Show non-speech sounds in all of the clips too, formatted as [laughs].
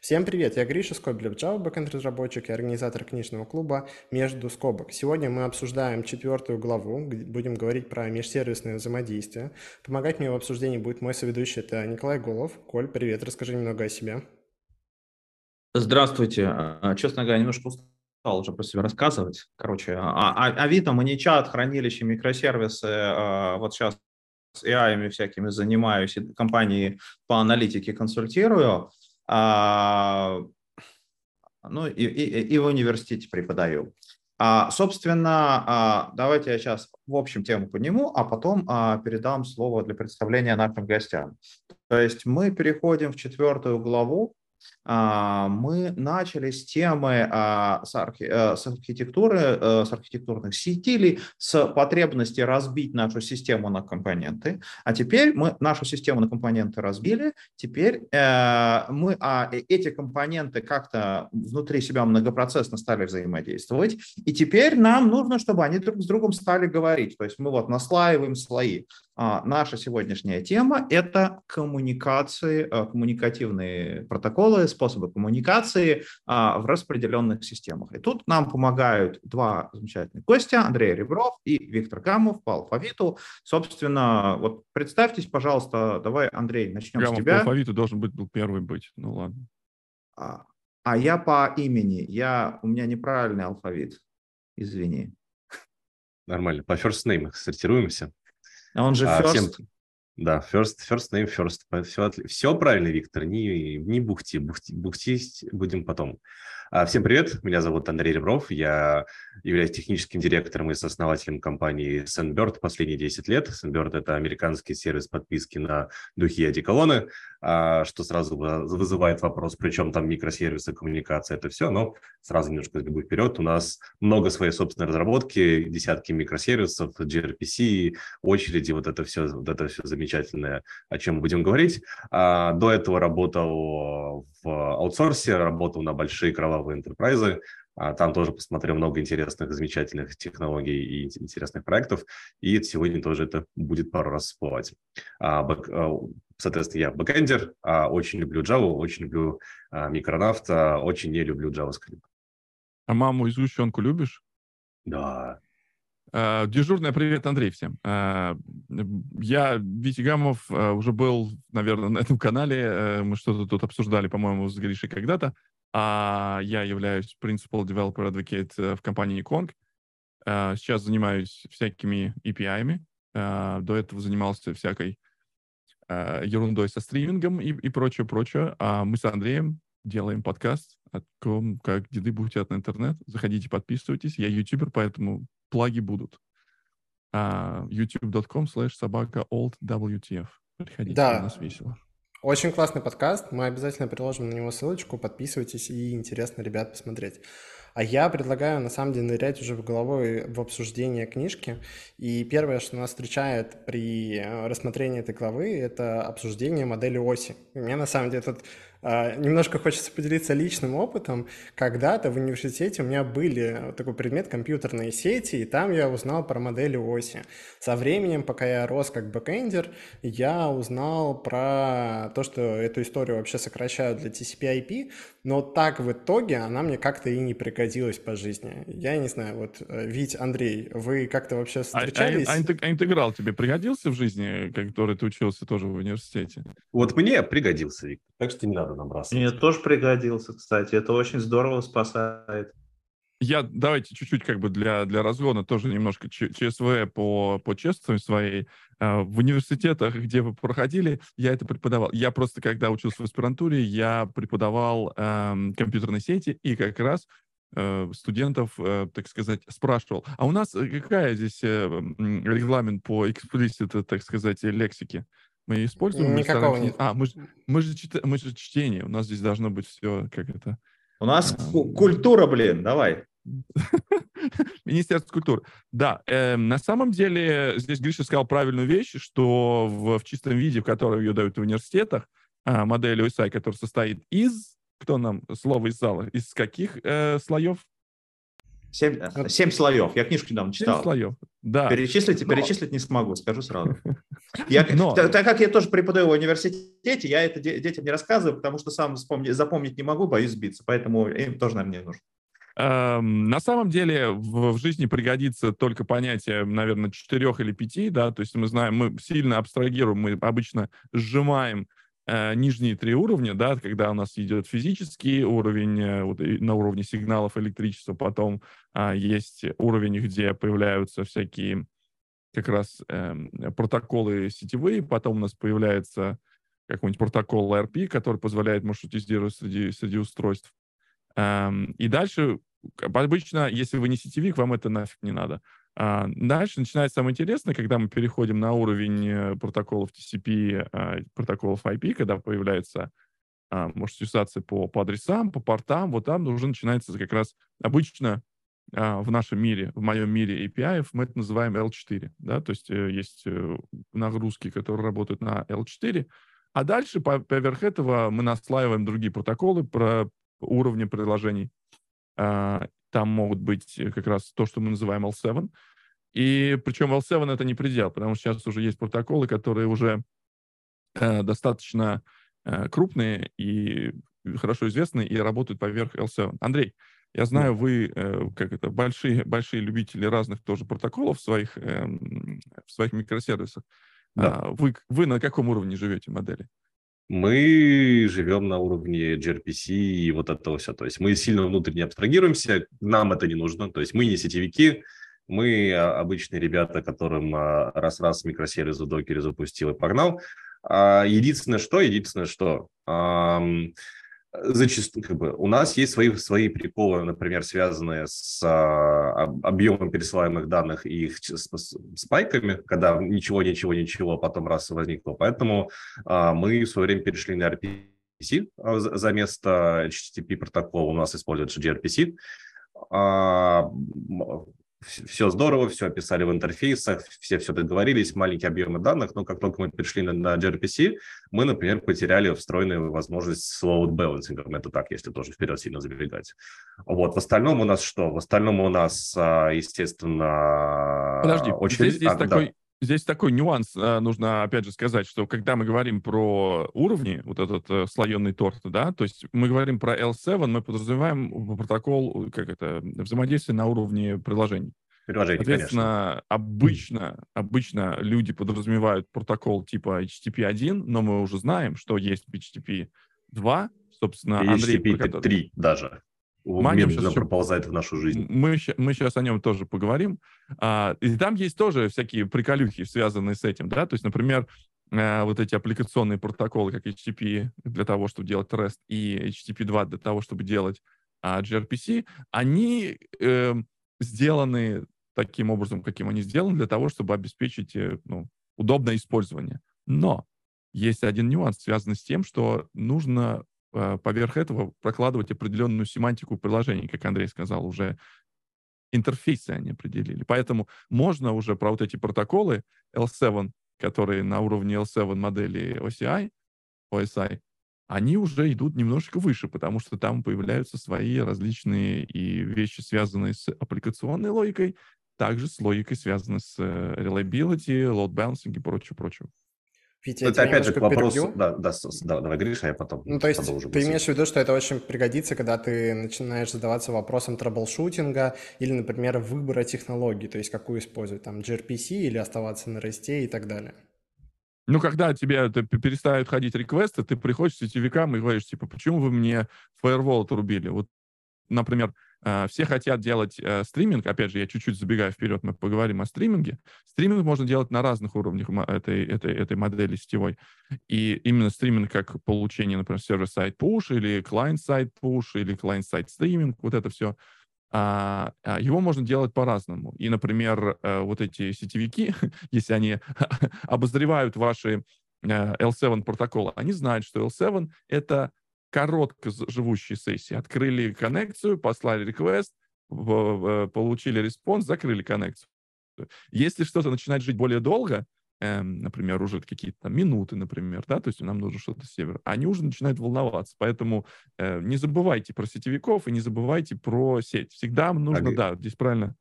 Всем привет, я Гриша Скоблев, Java бэкэнд разработчик и организатор книжного клуба «Между скобок». Сегодня мы обсуждаем четвертую главу, будем говорить про межсервисное взаимодействие. Помогать мне в обсуждении будет мой соведущий, это Николай Голов. Коль, привет, расскажи немного о себе. Здравствуйте. А, честно говоря, немножко устал уже про себя рассказывать. Короче, а, а, Авито, Маничат, хранилище, микросервисы, вот сейчас с AI всякими занимаюсь, компании по аналитике консультирую. А, ну и, и, и в университете преподаю. А, собственно, а, давайте я сейчас в общем тему подниму, а потом а, передам слово для представления нашим гостям. То есть мы переходим в четвертую главу, мы начали с темы а, э, с архитектуры, э, с архитектурных сетей, с потребности разбить нашу систему на компоненты. А теперь мы нашу систему на компоненты разбили, теперь э, мы а, эти компоненты как-то внутри себя многопроцессно стали взаимодействовать, и теперь нам нужно, чтобы они друг с другом стали говорить. То есть мы вот наслаиваем слои. А, наша сегодняшняя тема – это коммуникации, э, коммуникативные протоколы, способы коммуникации а, в распределенных системах. И тут нам помогают два замечательных гостя – Андрей Ребров и Виктор Гамов по алфавиту. Собственно, вот представьтесь, пожалуйста, давай, Андрей, начнем Гамов с тебя. по алфавиту должен быть был первый быть, ну ладно. А, а я по имени, я, у меня неправильный алфавит, извини. Нормально, по first name сортируемся. А он же first. А, всем, да, first, first name first. Все, все правильно, Виктор, не, не бухти, бухти, бухтить будем потом. А, всем привет, меня зовут Андрей Ребров, я являюсь техническим директором и сооснователем компании Sandbird последние 10 лет. Sandbird – это американский сервис подписки на духи и одеколоны, а, что сразу вызывает вопрос, причем там микросервисы, коммуникация, это все, но сразу немножко сбегу вперед. У нас много своей собственной разработки, десятки микросервисов, gRPC, очереди, вот это все, вот это все замечательное, о чем мы будем говорить. А, до этого работал в аутсорсе, работал на большие кровавые интерпрайзы, а, там тоже посмотрел много интересных, замечательных технологий и интересных проектов, и сегодня тоже это будет пару раз всплывать. А, а, соответственно, я бэкэндер, очень люблю Java, очень люблю Micronaut, очень не люблю JavaScript. А маму и сгущенку любишь? Да. Дежурный привет, Андрей, всем. Я, Витя Гамов, уже был, наверное, на этом канале. Мы что-то тут обсуждали, по-моему, с Гришей когда-то. А я являюсь Principal Developer Advocate э, в компании Kong. Э, сейчас занимаюсь всякими API-ами. Э, до этого занимался всякой ерундой со стримингом и, и прочее, прочее. А мы с Андреем делаем подкаст о том, как деды бухтят на интернет. Заходите, подписывайтесь. Я ютубер, поэтому плаги будут. Uh, youtube.com slash собака oldwtf. Приходите, да. у нас весело. Очень классный подкаст. Мы обязательно приложим на него ссылочку. Подписывайтесь, и интересно, ребят, посмотреть. А я предлагаю, на самом деле, нырять уже в головой в обсуждение книжки. И первое, что нас встречает при э, рассмотрении этой главы, это обсуждение модели OSI. И мне, на самом деле, а, немножко хочется поделиться личным опытом. Когда-то в университете у меня были такой предмет компьютерные сети, и там я узнал про модели OSI. Со временем, пока я рос как бэкэндер, я узнал про то, что эту историю вообще сокращают до TCP/IP, но так в итоге она мне как-то и не пригодилась по жизни. Я не знаю, вот, э, Вить, Андрей, вы как-то вообще встречались? А, а, а, а интеграл тебе пригодился в жизни, который ты учился тоже в университете? Вот мне пригодился, Виктор, так что не надо набрасываться. Мне тоже пригодился, кстати, это очень здорово спасает. Я давайте чуть-чуть как бы для, для разгона тоже немножко ЧСВ по, по честности своей. А, в университетах, где вы проходили, я это преподавал. Я просто, когда учился в аспирантуре, я преподавал эм, компьютерные сети и как раз э, студентов, э, так сказать, спрашивал, а у нас э, какая здесь э, регламент по explicit, так сказать, лексике? Мы используем? Никакого нет. А, мы же, мы, же, мы же чтение, у нас здесь должно быть все как это... У нас а, культура, блин, давай. [laughs] Министерство культуры. Да, э, на самом деле здесь Гриша сказал правильную вещь, что в, в чистом виде, в котором ее дают в университетах, э, модель OSI, которая состоит из, кто нам слово из зала, из каких э, слоев? Семь, э, семь слоев. Я книжку недавно читал. Семь слоев, да. Перечислить, Но... перечислить не смогу, скажу сразу. [laughs] Я, Но... так, так как я тоже преподаю в университете, я это детям не рассказываю, потому что сам вспомни, запомнить не могу, боюсь сбиться, поэтому им тоже, наверное, не нужно. Эм, на самом деле в, в жизни пригодится только понятие, наверное, четырех или пяти, да, то есть мы знаем, мы сильно абстрагируем, мы обычно сжимаем э, нижние три уровня, да, когда у нас идет физический уровень, э, вот, на уровне сигналов электричества, потом э, есть уровень, где появляются всякие как раз э, протоколы сетевые, потом у нас появляется какой-нибудь протокол RP, который позволяет маршрутизировать среди, среди устройств. Эм, и дальше, обычно, если вы не сетевик, вам это нафиг не надо. А дальше начинается самое интересное, когда мы переходим на уровень э, протоколов TCP, а, протоколов IP, когда появляется а, маршрутизация по, по адресам, по портам, вот там уже начинается как раз обычно в нашем мире, в моем мире API, мы это называем L4, да, то есть э, есть э, нагрузки, которые работают на L4, а дальше поверх этого мы наслаиваем другие протоколы про уровни приложений. А, там могут быть э, как раз то, что мы называем L7. И причем L7 это не предел, потому что сейчас уже есть протоколы, которые уже достаточно крупные и хорошо известны и работают поверх L7. Андрей, я знаю, вы э, как это большие [laughs] большие любители разных тоже протоколов в своих э, в своих микросервисах. Да. А, вы вы на каком уровне живете модели? Мы живем на уровне gRPC и вот этого все. То есть мы сильно внутренне абстрагируемся, нам это не нужно. То есть мы не сетевики, мы а, обычные ребята, которым а, раз-раз микросервис в докере запустил и погнал. А единственное что, единственное что, зачастую как бы, у нас есть свои, свои приколы, например, связанные с а, объемом пересылаемых данных и их с, с, спайками, когда ничего, ничего, ничего, а потом раз возникло. Поэтому а, мы в свое время перешли на RPC а, за, за место HTTP протокола у нас используется gRPC. А, все здорово, все описали в интерфейсах, все все договорились, маленькие объемы данных, но как только мы перешли на, на gRPC, мы, например, потеряли встроенную возможность load balancing, это так, если тоже вперед сильно забегать. Вот, в остальном у нас что? В остальном у нас, а, естественно... Подожди, очень... здесь, здесь а, такой... Да. Здесь такой нюанс, а, нужно опять же сказать, что когда мы говорим про уровни, вот этот э, слоеный торт, да, то есть мы говорим про L7, мы подразумеваем протокол, как это, взаимодействие на уровне приложений. Приложений, Соответственно, конечно. обычно, обычно люди подразумевают протокол типа HTTP 1, но мы уже знаем, что есть HTTP 2, собственно, и Андрей... HTTP 3 даже медленно проползает в нашу жизнь. Мы, мы сейчас о нем тоже поговорим. А, и там есть тоже всякие приколюхи, связанные с этим, да, то есть, например, а, вот эти аппликационные протоколы, как HTTP для того, чтобы делать REST, и HTTP 2 для того, чтобы делать а, gRPC, они э, сделаны таким образом, каким они сделаны, для того, чтобы обеспечить э, ну, удобное использование. Но есть один нюанс, связанный с тем, что нужно поверх этого прокладывать определенную семантику приложений, как Андрей сказал, уже интерфейсы они определили. Поэтому можно уже про вот эти протоколы L7, которые на уровне L7 модели OCI, OSI, они уже идут немножечко выше, потому что там появляются свои различные и вещи, связанные с аппликационной логикой, также с логикой, связанной с э, reliability, load balancing и прочее, прочее. Витя, это опять же к вопросу, да, да, да, давай, Гриша, я потом. Ну, то есть ты имеешь в виду, что это очень пригодится, когда ты начинаешь задаваться вопросом troubleshooting а или, например, выбора технологий, то есть какую использовать, там, gRPC или оставаться на REST и так далее. Ну, когда тебе перестают ходить реквесты, ты приходишь к сетевикам и говоришь, типа, почему вы мне фаервол отрубили? Вот, например, все хотят делать э, стриминг. Опять же, я чуть-чуть забегаю вперед, мы поговорим о стриминге. Стриминг можно делать на разных уровнях этой, этой, этой модели сетевой. И именно стриминг как получение, например, сервер-сайт push или client-сайт push или client-сайт стриминг, вот это все. А, а, его можно делать по-разному. И, например, э, вот эти сетевики, [laughs] если они [laughs] обозревают ваши э, L7 протоколы, они знают, что L7 — это коротко живущие сессии. Открыли коннекцию, послали реквест, получили response, закрыли коннекцию. Если что-то начинает жить более долго, эм, например, уже какие-то минуты, например, да, то есть нам нужно что-то с сервера, они уже начинают волноваться. Поэтому э, не забывайте про сетевиков и не забывайте про сеть. Всегда нужно, а да, здесь правильно.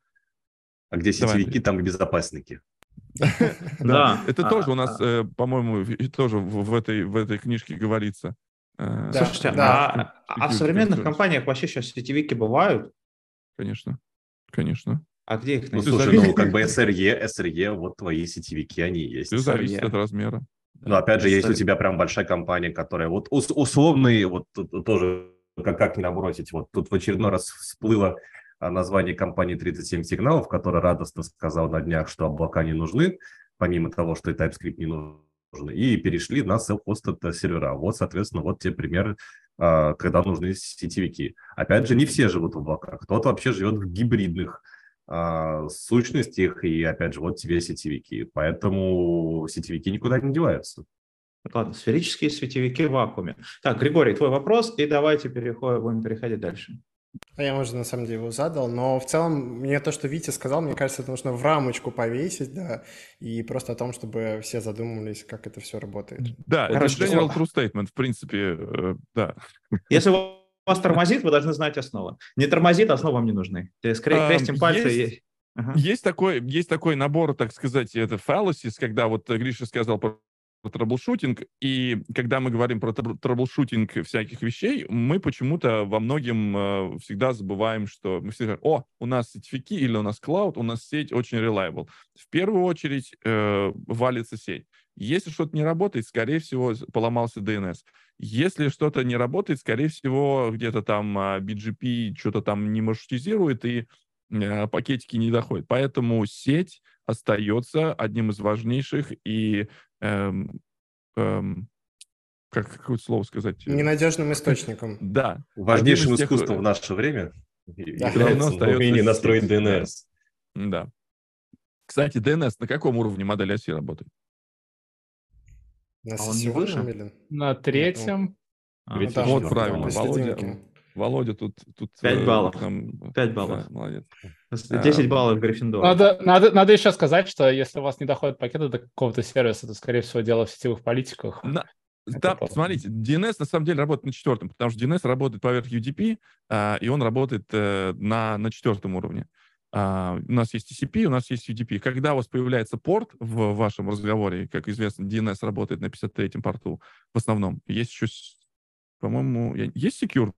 А где сетевики, Давай, там и безопасники. [laughs] Да, это тоже у нас, э, по-моему, тоже в этой в этой книжке говорится. Э, Слушайте, а, а в современных компаниях вообще сейчас сетевики бывают? Конечно, конечно. А где их найти? Ну, слушай, ну, как бы SRE, SRE, вот твои сетевики, они есть. Все зависит от размера. Но опять же, если у тебя прям большая компания, которая вот условный, вот тоже как, как не набросить, вот тут в очередной раз всплыло а, название компании 37 сигналов, которая радостно сказал на днях, что облака не нужны, помимо того, что и TypeScript не нужен, и перешли на self-hosted сервера. Вот, соответственно, вот те примеры, а, когда нужны сетевики. Опять же, не все живут в облаках, кто-то вообще живет в гибридных а, сущностях, и опять же, вот тебе сетевики. Поэтому сетевики никуда не деваются. Ладно, сферические световики в вакууме. Так, Григорий, твой вопрос, и давайте переходим, будем переходить дальше. А я уже на самом деле его задал, но в целом мне то, что Витя сказал, мне кажется, это нужно в рамочку повесить, да, и просто о том, чтобы все задумывались, как это все работает. Да, Короче, это general true statement, в принципе, э, да. Если вас тормозит, вы должны знать основы. Не тормозит, основы вам не нужны. Крестим а, пальцы. Есть, ага. есть, такой, есть такой набор, так сказать, это fallacies, когда вот Гриша сказал про troubleshooting, и когда мы говорим про troubleshooting всяких вещей, мы почему-то во многим э, всегда забываем, что мы всегда говорим, о, у нас сетевики или у нас cloud, у нас сеть очень reliable. В первую очередь э, валится сеть. Если что-то не работает, скорее всего, поломался DNS. Если что-то не работает, скорее всего, где-то там а, BGP что-то там не маршрутизирует, и э, пакетики не доходят. Поэтому сеть остается одним из важнейших и эм, эм, как какое слово сказать? Ненадежным источником. Да. Важнейшим искусством в наше время является умение настроить DNS. Да. Кстати, DNS на каком уровне модели оси работает? На а он не выше? Или? На третьем. А, ну, вот правильно, Володя. Володя тут... тут 5 э, баллов. Там, 5 баллов. Да, молодец. 10 а, баллов Гриффиндор. Надо, надо, надо еще сказать, что если у вас не доходят пакеты до какого-то сервиса, то, скорее всего, дело в сетевых политиках. На... Да, смотрите, DNS на самом деле работает на четвертом, потому что DNS работает поверх UDP, а, и он работает а, на, на четвертом уровне. Uh, у нас есть TCP, у нас есть UDP. Когда у вас появляется порт в вашем разговоре, как известно, DNS работает на 53-м порту в основном. Есть еще, по-моему, есть Secure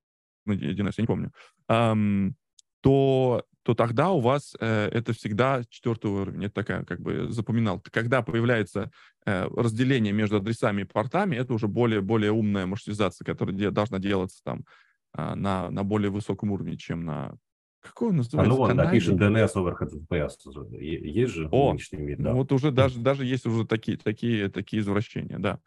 на 1С, я не помню, um, то, то тогда у вас э, это всегда четвертый уровень. Это такая, как бы, запоминал. Когда появляется э, разделение между адресами и портами, это уже более, более умная маршрутизация, которая де- должна делаться там э, на, на более высоком уровне, чем на какой он называется? А ну вон, напишем DNS over HTTPS. Есть же О, вид, да. ну вот уже даже, даже есть уже такие, такие, такие извращения, да.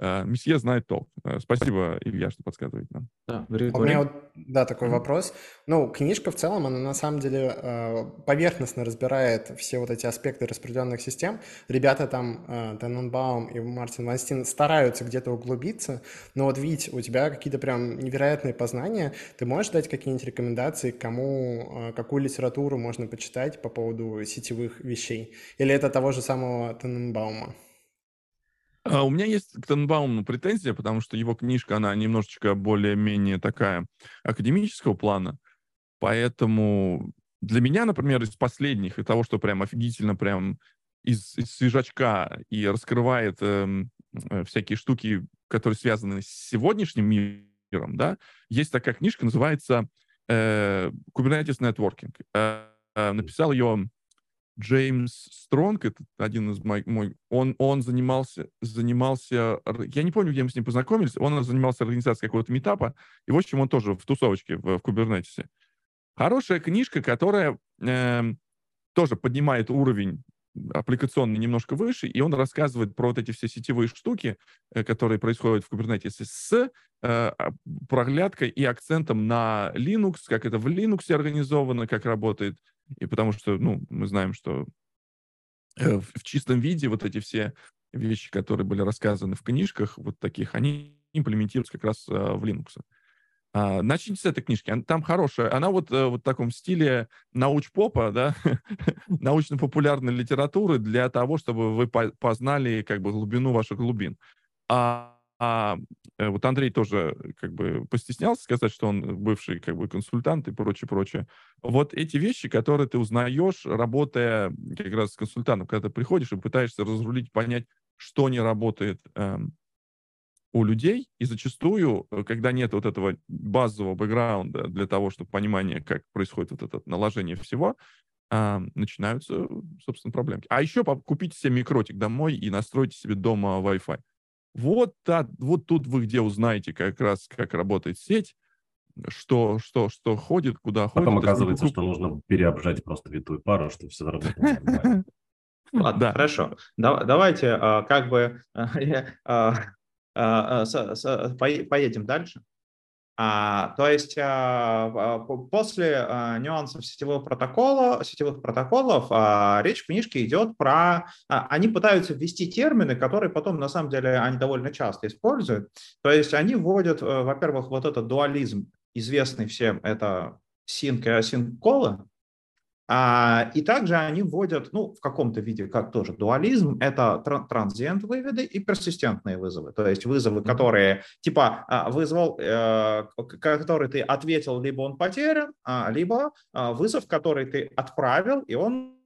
Э, месье знает толк. Э, спасибо, Илья, что подсказывает нам. Да, у меня вот, да, такой mm-hmm. вопрос. Ну, книжка в целом, она на самом деле э, поверхностно разбирает все вот эти аспекты распределенных систем. Ребята там, Тенненбаум и Мартин Ванстин, стараются где-то углубиться, но вот, Вить, у тебя какие-то прям невероятные познания. Ты можешь дать какие-нибудь рекомендации, кому, какую литературу можно почитать по поводу сетевых вещей? Или это того же самого Тенненбаума? А, у меня есть к Тенбауму претензия, потому что его книжка, она немножечко более-менее такая академического плана. Поэтому для меня, например, из последних, и того, что прям офигительно прям из, из свежачка и раскрывает эм, э, всякие штуки, которые связаны с сегодняшним миром, да, есть такая книжка, называется э, Kubernetes Networking. Э, э, написал ее Джеймс Стронг, это один из моих, мой, он, он занимался, занимался, я не помню, где мы с ним познакомились, он занимался организацией какого-то метапа, и в общем он тоже в тусовочке в, в Кубернетисе. Хорошая книжка, которая э, тоже поднимает уровень аппликационный немножко выше, и он рассказывает про вот эти все сетевые штуки, э, которые происходят в Kubernetes с э, а, проглядкой и акцентом на Linux, как это в Linux организовано, как работает, и потому что, ну, мы знаем, что э, в, чистом виде вот эти все вещи, которые были рассказаны в книжках, вот таких, они имплементируются как раз э, в Linux. А, начните с этой книжки. Там хорошая. Она вот, э, вот в таком стиле науч-попа, да, [laughs] научно-популярной литературы для того, чтобы вы познали как бы глубину ваших глубин. А, а вот Андрей тоже как бы постеснялся сказать, что он бывший как бы консультант и прочее, прочее. Вот эти вещи, которые ты узнаешь, работая как раз с консультантом, когда ты приходишь и пытаешься разрулить, понять, что не работает эм, у людей, и зачастую, э, когда нет вот этого базового бэкграунда для того, чтобы понимание, как происходит вот это наложение всего, а, начинаются, собственно, проблемки. А еще купите себе микротик домой и настройте себе дома Wi-Fi. Вот, да, вот тут вы где узнаете как раз, как работает сеть, что, что, что ходит, куда Потом ходит. оказывается, что нужно переобжать просто витую пару, чтобы все заработало Ладно, да. хорошо. Давайте а, как бы [laughs] а, поедем дальше. А, то есть а, после а, нюансов сетевого протокола, сетевых протоколов речь в книжке идет про... Они пытаются ввести термины, которые потом, на самом деле, они довольно часто используют. То есть они вводят, э, во-первых, вот этот дуализм, известный всем, это sync и async колы, а, и также они вводят, ну, в каком-то виде, как тоже дуализм, это транзиент выводы и персистентные вызовы. То есть вызовы, которые, типа, а, вызвал, э, который ты ответил, либо он потерян, а, либо вызов, который ты отправил, и он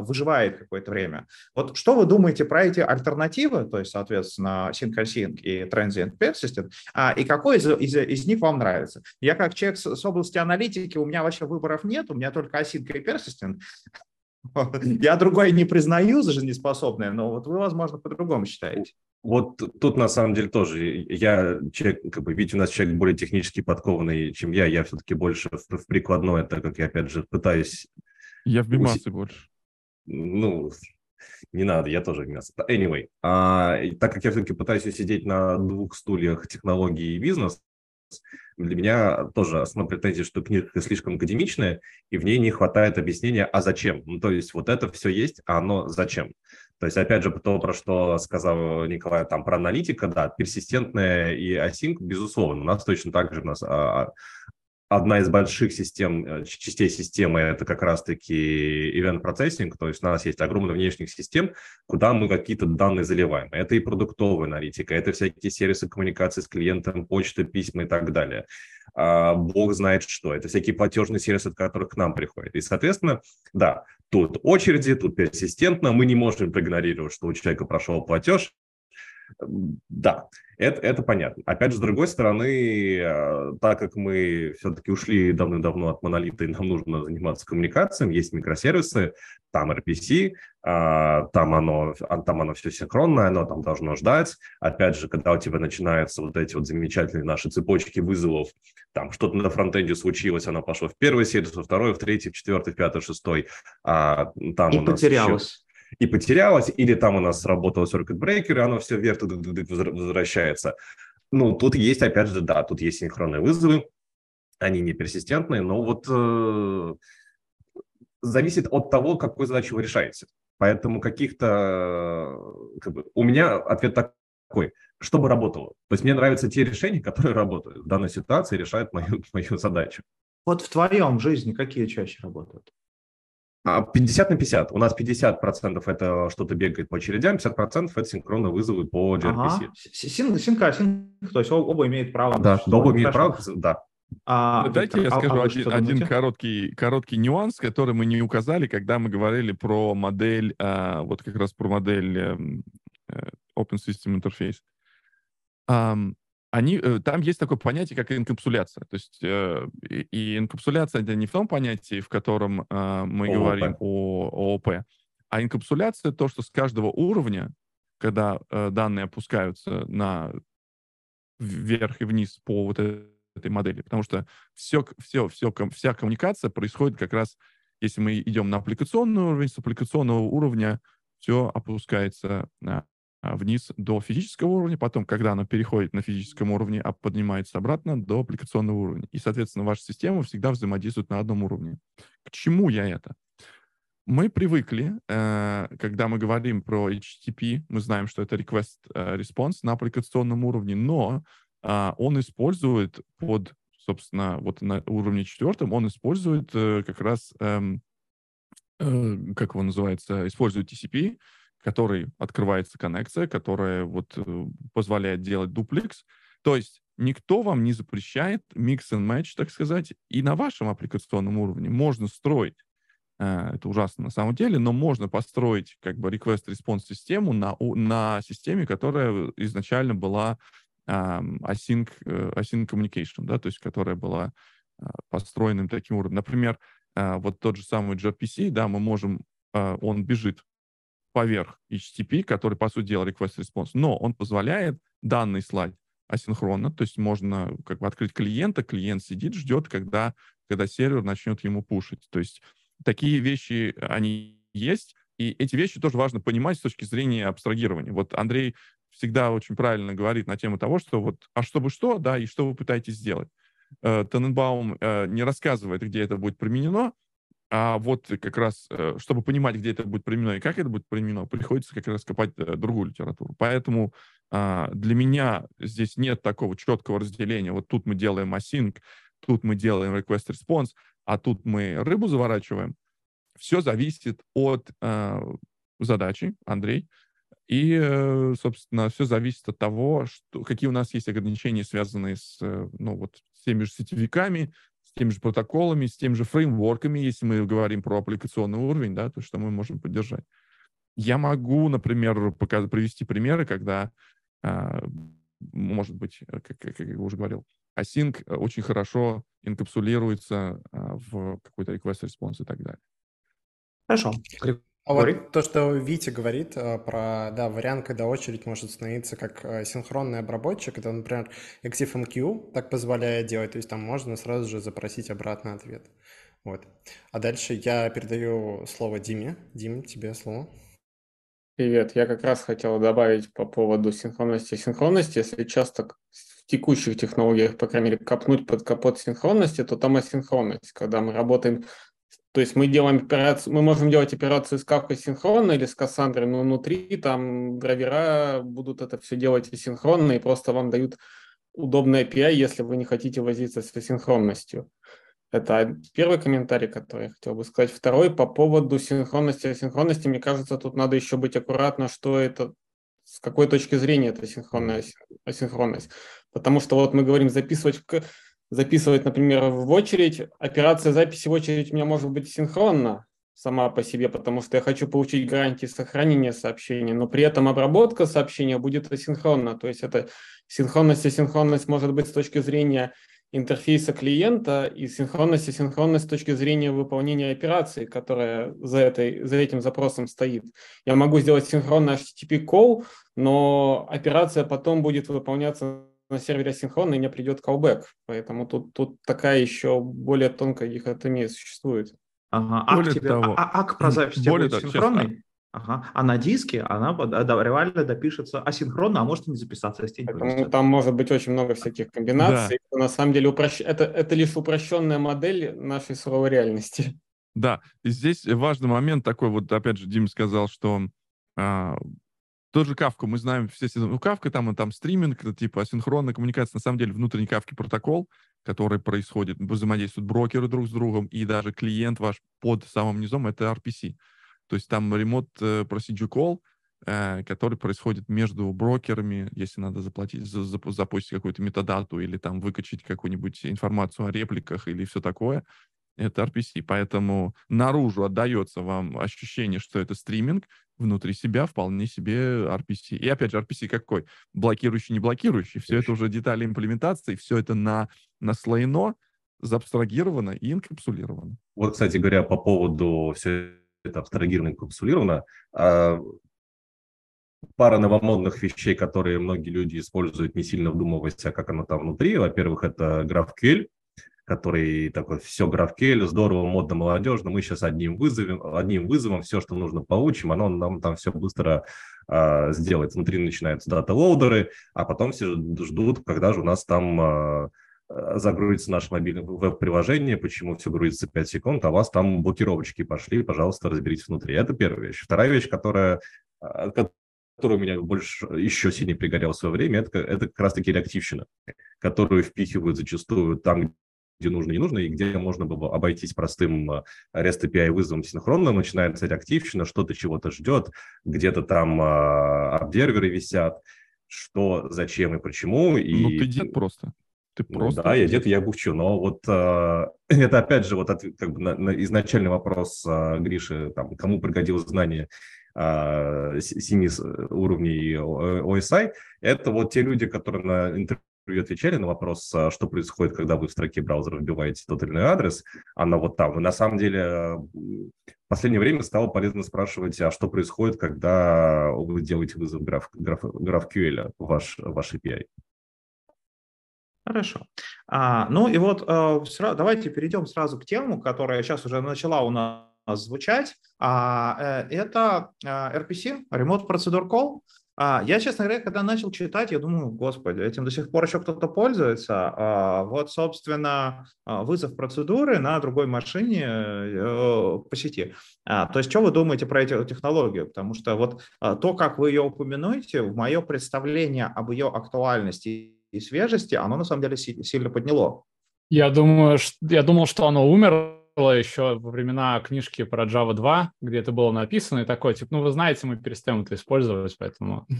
выживает какое-то время. Вот что вы думаете про эти альтернативы, то есть, соответственно, sync и transient persistent, а, и какой из, из, из них вам нравится? Я как человек с, с области аналитики, у меня вообще выборов нет, у меня только async и persistent. [laughs] Я другой не признаю за жизнеспособное, но вот вы, возможно, по-другому считаете. Вот тут на самом деле тоже я человек, как бы, видите, у нас человек более технически подкованный, чем я. Я все-таки больше в, в прикладное, так как я опять же пытаюсь я в бимасе больше. Ну, не надо, я тоже в мясо. Anyway, а, так как я все-таки пытаюсь сидеть на двух стульях технологии и бизнес, для меня тоже основная претензия, что книга слишком академичная, и в ней не хватает объяснения, а зачем. Ну, то есть вот это все есть, а оно зачем. То есть, опять же, то, про что сказал Николай, там, про аналитика, да, персистентная и async, безусловно. У нас точно так же у нас а, одна из больших систем, э, частей системы – это как раз-таки event процессинг, то есть у нас есть огромное внешних систем, куда мы какие-то данные заливаем. Это и продуктовая аналитика, это всякие сервисы коммуникации с клиентом, почта, письма и так далее. А, бог знает что. Это всякие платежные сервисы, от которых к нам приходят. И, соответственно, да, тут очереди, тут персистентно, мы не можем проигнорировать, что у человека прошел платеж, да, это, это понятно. Опять же, с другой стороны, э, так как мы все-таки ушли давно-давно от монолита, и нам нужно заниматься коммуникацией, есть микросервисы, там RPC, а, там оно, а, там оно все синхронное, оно там должно ждать. Опять же, когда у тебя начинаются вот эти вот замечательные наши цепочки вызовов, там что-то на фронтенде случилось, оно пошло в первый сервис, во второй, в третий, в четвертый, в пятый, в шестой. А, там и у нас потерялось. Еще и потерялось, или там у нас сработал circuit breaker, и оно все вверх возвращается. Ну, тут есть, опять же, да, тут есть синхронные вызовы, они не персистентные, но вот э, зависит от того, какую задачу вы решаете. Поэтому каких-то... Как бы, у меня ответ такой, чтобы работало. То есть мне нравятся те решения, которые работают в данной ситуации, решают мою, [laughs] мою задачу. Вот в твоем жизни какие чаще работают? 50 а, на 50. У нас 50% это что-то бегает по очередям, 50% это синхронно вызовы по gRPC. Ага. Син, синка, син, то есть оба имеют право. Да, оба имеют право, да. А, ну, Дайте Виктор, я скажу а, а один, один короткий, короткий нюанс, который мы не указали, когда мы говорили про модель, а, вот как раз про модель э, Open System Interface. Um, они, э, там есть такое понятие, как инкапсуляция. То есть э, и инкапсуляция это не в том понятии, в котором э, мы ООП. говорим о ООП, а инкапсуляция то, что с каждого уровня, когда э, данные опускаются на вверх и вниз по вот этой модели, потому что все, все, все, вся коммуникация происходит как раз, если мы идем на аппликационный уровень, с аппликационного уровня все опускается на вниз до физического уровня, потом, когда оно переходит на физическом уровне, а поднимается обратно до аппликационного уровня. И, соответственно, ваша система всегда взаимодействует на одном уровне. К чему я это? Мы привыкли, э, когда мы говорим про HTTP, мы знаем, что это request э, response на аппликационном уровне, но а, он использует под, собственно, вот на уровне четвертом, он использует э, как раз, эм, как его называется, использует TCP, который открывается коннекция, которая вот э, позволяет делать дуплекс. То есть никто вам не запрещает mix and match, так сказать, и на вашем аппликационном уровне можно строить э, это ужасно на самом деле, но можно построить как бы request-response систему на, на системе, которая изначально была async, э, async communication, да, то есть которая была построенным таким уровнем. Например, вот тот же самый gRPC, да, мы можем, он бежит поверх HTTP, который, по сути дела, request response, но он позволяет данный слайд асинхронно, то есть можно как бы открыть клиента, клиент сидит, ждет, когда, когда сервер начнет ему пушить. То есть такие вещи, они есть, и эти вещи тоже важно понимать с точки зрения абстрагирования. Вот Андрей всегда очень правильно говорит на тему того, что вот, а чтобы что, да, и что вы пытаетесь сделать. Э, Тененбаум э, не рассказывает, где это будет применено, а вот как раз, э, чтобы понимать, где это будет применено и как это будет применено, приходится как раз копать э, другую литературу. Поэтому а, для меня здесь нет такого четкого разделения. Вот тут мы делаем async, тут мы делаем request response, а тут мы рыбу заворачиваем. Все зависит от э, задачи, Андрей. И, собственно, все зависит от того, что, какие у нас есть ограничения, связанные с, ну, вот, теми же сетевиками, с теми же протоколами, с теми же фреймворками, если мы говорим про аппликационный уровень, да, то что мы можем поддержать. Я могу, например, показать, привести примеры, когда, э, может быть, э, как, как я уже говорил, async очень хорошо инкапсулируется э, в какой-то request response и так далее. Хорошо. А вот то, что Витя говорит э, про, да, вариант, когда очередь может становиться как э, синхронный обработчик, это, например, ActiveMQ так позволяет делать, то есть там можно сразу же запросить обратный ответ. Вот. А дальше я передаю слово Диме. Дим, тебе слово. Привет. Я как раз хотел добавить по поводу синхронности и синхронности. Если часто в текущих технологиях, по крайней мере, копнуть под капот синхронности, то там асинхронность, когда мы работаем то есть мы делаем операцию, мы можем делать операцию с Kafka синхронно или с Cassandra, но внутри там драйвера будут это все делать асинхронно и просто вам дают удобный API, если вы не хотите возиться с асинхронностью. Это первый комментарий, который я хотел бы сказать. Второй по поводу синхронности и асинхронности. Мне кажется, тут надо еще быть аккуратно, что это, с какой точки зрения это синхронная асинхронность. Потому что вот мы говорим записывать записывать, например, в очередь. Операция записи в очередь у меня может быть синхронна сама по себе, потому что я хочу получить гарантии сохранения сообщения, но при этом обработка сообщения будет асинхронна. То есть это синхронность и синхронность может быть с точки зрения интерфейса клиента и синхронность и синхронность с точки зрения выполнения операции, которая за, этой, за этим запросом стоит. Я могу сделать синхронный HTTP call, но операция потом будет выполняться на сервере синхронно, и мне придет callback. Поэтому тут, тут такая еще более тонкая дихотомия существует. Ага. Ак, более тебе, того, а, а, ак про запись более будет того, синхронный? Сейчас, Ага. А на диске она реально допишется асинхронно, а может и не записаться. Поэтому там может быть очень много всяких комбинаций. Да. На самом деле упрощ... это, это лишь упрощенная модель нашей суровой реальности. Да, и здесь важный момент такой, вот опять же Дим сказал, что а, тот же Кавка, мы знаем все сезоны. Ну, Кавка там, там стриминг, это типа асинхронная коммуникация. На самом деле внутренний Кавки протокол, который происходит, взаимодействуют брокеры друг с другом, и даже клиент ваш под самым низом — это RPC. То есть там ремонт э, procedure call, э, который происходит между брокерами, если надо заплатить, за, за, запустить какую-то метадату или там выкачать какую-нибудь информацию о репликах или все такое это RPC. Поэтому наружу отдается вам ощущение, что это стриминг, внутри себя вполне себе RPC. И опять же, RPC какой? Блокирующий, не блокирующий. Все это уже детали имплементации, все это на, наслоено, заабстрагировано и инкапсулировано. Вот, кстати говоря, по поводу все это абстрагировано, инкапсулировано, а, пара новомодных вещей, которые многие люди используют, не сильно вдумываясь, а как оно там внутри. Во-первых, это GraphQL, который такой, все, GraphQL, здорово, модно, молодежно, мы сейчас одним вызовем, одним вызовом все, что нужно, получим, оно нам там все быстро а, сделает. Внутри начинаются data loader ы, а потом все ждут, когда же у нас там а, загрузится наше мобильное веб-приложение, почему все грузится 5 секунд, а у вас там блокировочки пошли, пожалуйста, разберитесь внутри. Это первая вещь. Вторая вещь, которая, а, которая у меня больше еще сильнее пригорела в свое время, это, это как раз-таки реактивщина, которую впихивают зачастую там, нужно, не нужно, и где можно было обойтись простым э, REST API вызовом синхронно, начинается реактивщина, что-то чего-то ждет, где-то там э, обдерверы висят, что, зачем и почему. И... Ну, ты дед просто. Ты ну, просто... Да, я дед, я бухчу, но вот э, [laughs] это опять же вот ответ, как бы на, на изначальный вопрос э, Гриши, там, кому пригодилось знание э, семи уровней OSI, это вот те люди, которые на интервью отвечали на вопрос, а, что происходит, когда вы в строке браузера вбиваете тот или иной адрес, она вот там. И на самом деле в последнее время стало полезно спрашивать, а что происходит, когда вы делаете вызов граф, граф, GraphQL ваш, ваш API. Хорошо. А, ну и вот сразу, давайте перейдем сразу к тему, которая сейчас уже начала у нас звучать. А, э, это э, RPC, Remote Procedure Call. А, я, честно говоря, когда начал читать, я думаю, господи, этим до сих пор еще кто-то пользуется. А, вот, собственно, а, вызов процедуры на другой машине э, по сети. То есть, что вы думаете про эту технологию? Потому что вот то, как вы ее упомянуете, в мое представление об ее актуальности и свежести, оно на самом деле сильно подняло. Я думаю, я думал, что оно умерло еще во времена книжки про Java 2, где это было написано, и такое, типа, ну, вы знаете, мы перестаем это использовать, поэтому... [laughs]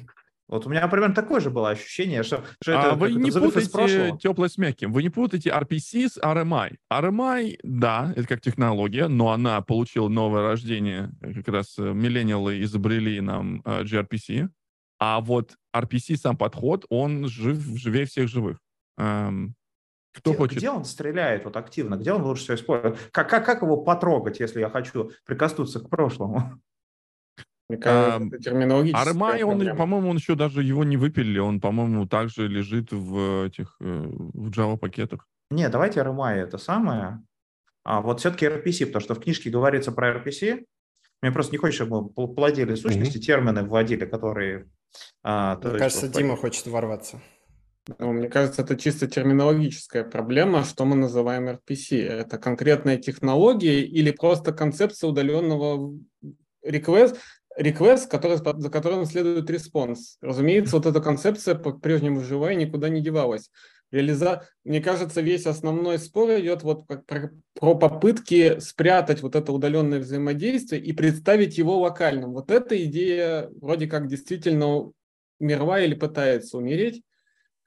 Вот у меня примерно такое же было ощущение, что, что а это вы не путаете теплое с мягким, вы не путаете RPC с RMI. RMI, да, это как технология, но она получила новое рождение, как раз э, миллениалы изобрели нам uh, gRPC, а вот RPC сам подход, он жив, живее всех живых. Um, кто где, хочет? Где он стреляет вот активно? Где он лучше всего использует? Как, как, как его потрогать, если я хочу прикоснуться к прошлому? А, Армай, он, по-моему, он еще даже его не выпилили. Он, по-моему, также лежит в этих э, в Java пакетах. Не, давайте Армай это самое. А вот все-таки RPC, потому что в книжке говорится про RPC. Мне просто не хочется, чтобы мы плодили сущности, mm-hmm. термины вводили, которые... А, Мне кажется, Дима хочет ворваться. Ну, мне кажется, это чисто терминологическая проблема, что мы называем RPC. Это конкретная технология или просто концепция удаленного request, request который, за которым следует response. Разумеется, вот эта концепция по-прежнему жива и никуда не девалась. Реализа... Мне кажется, весь основной спор идет вот про, про попытки спрятать вот это удаленное взаимодействие и представить его локальным. Вот эта идея вроде как действительно мировая или пытается умереть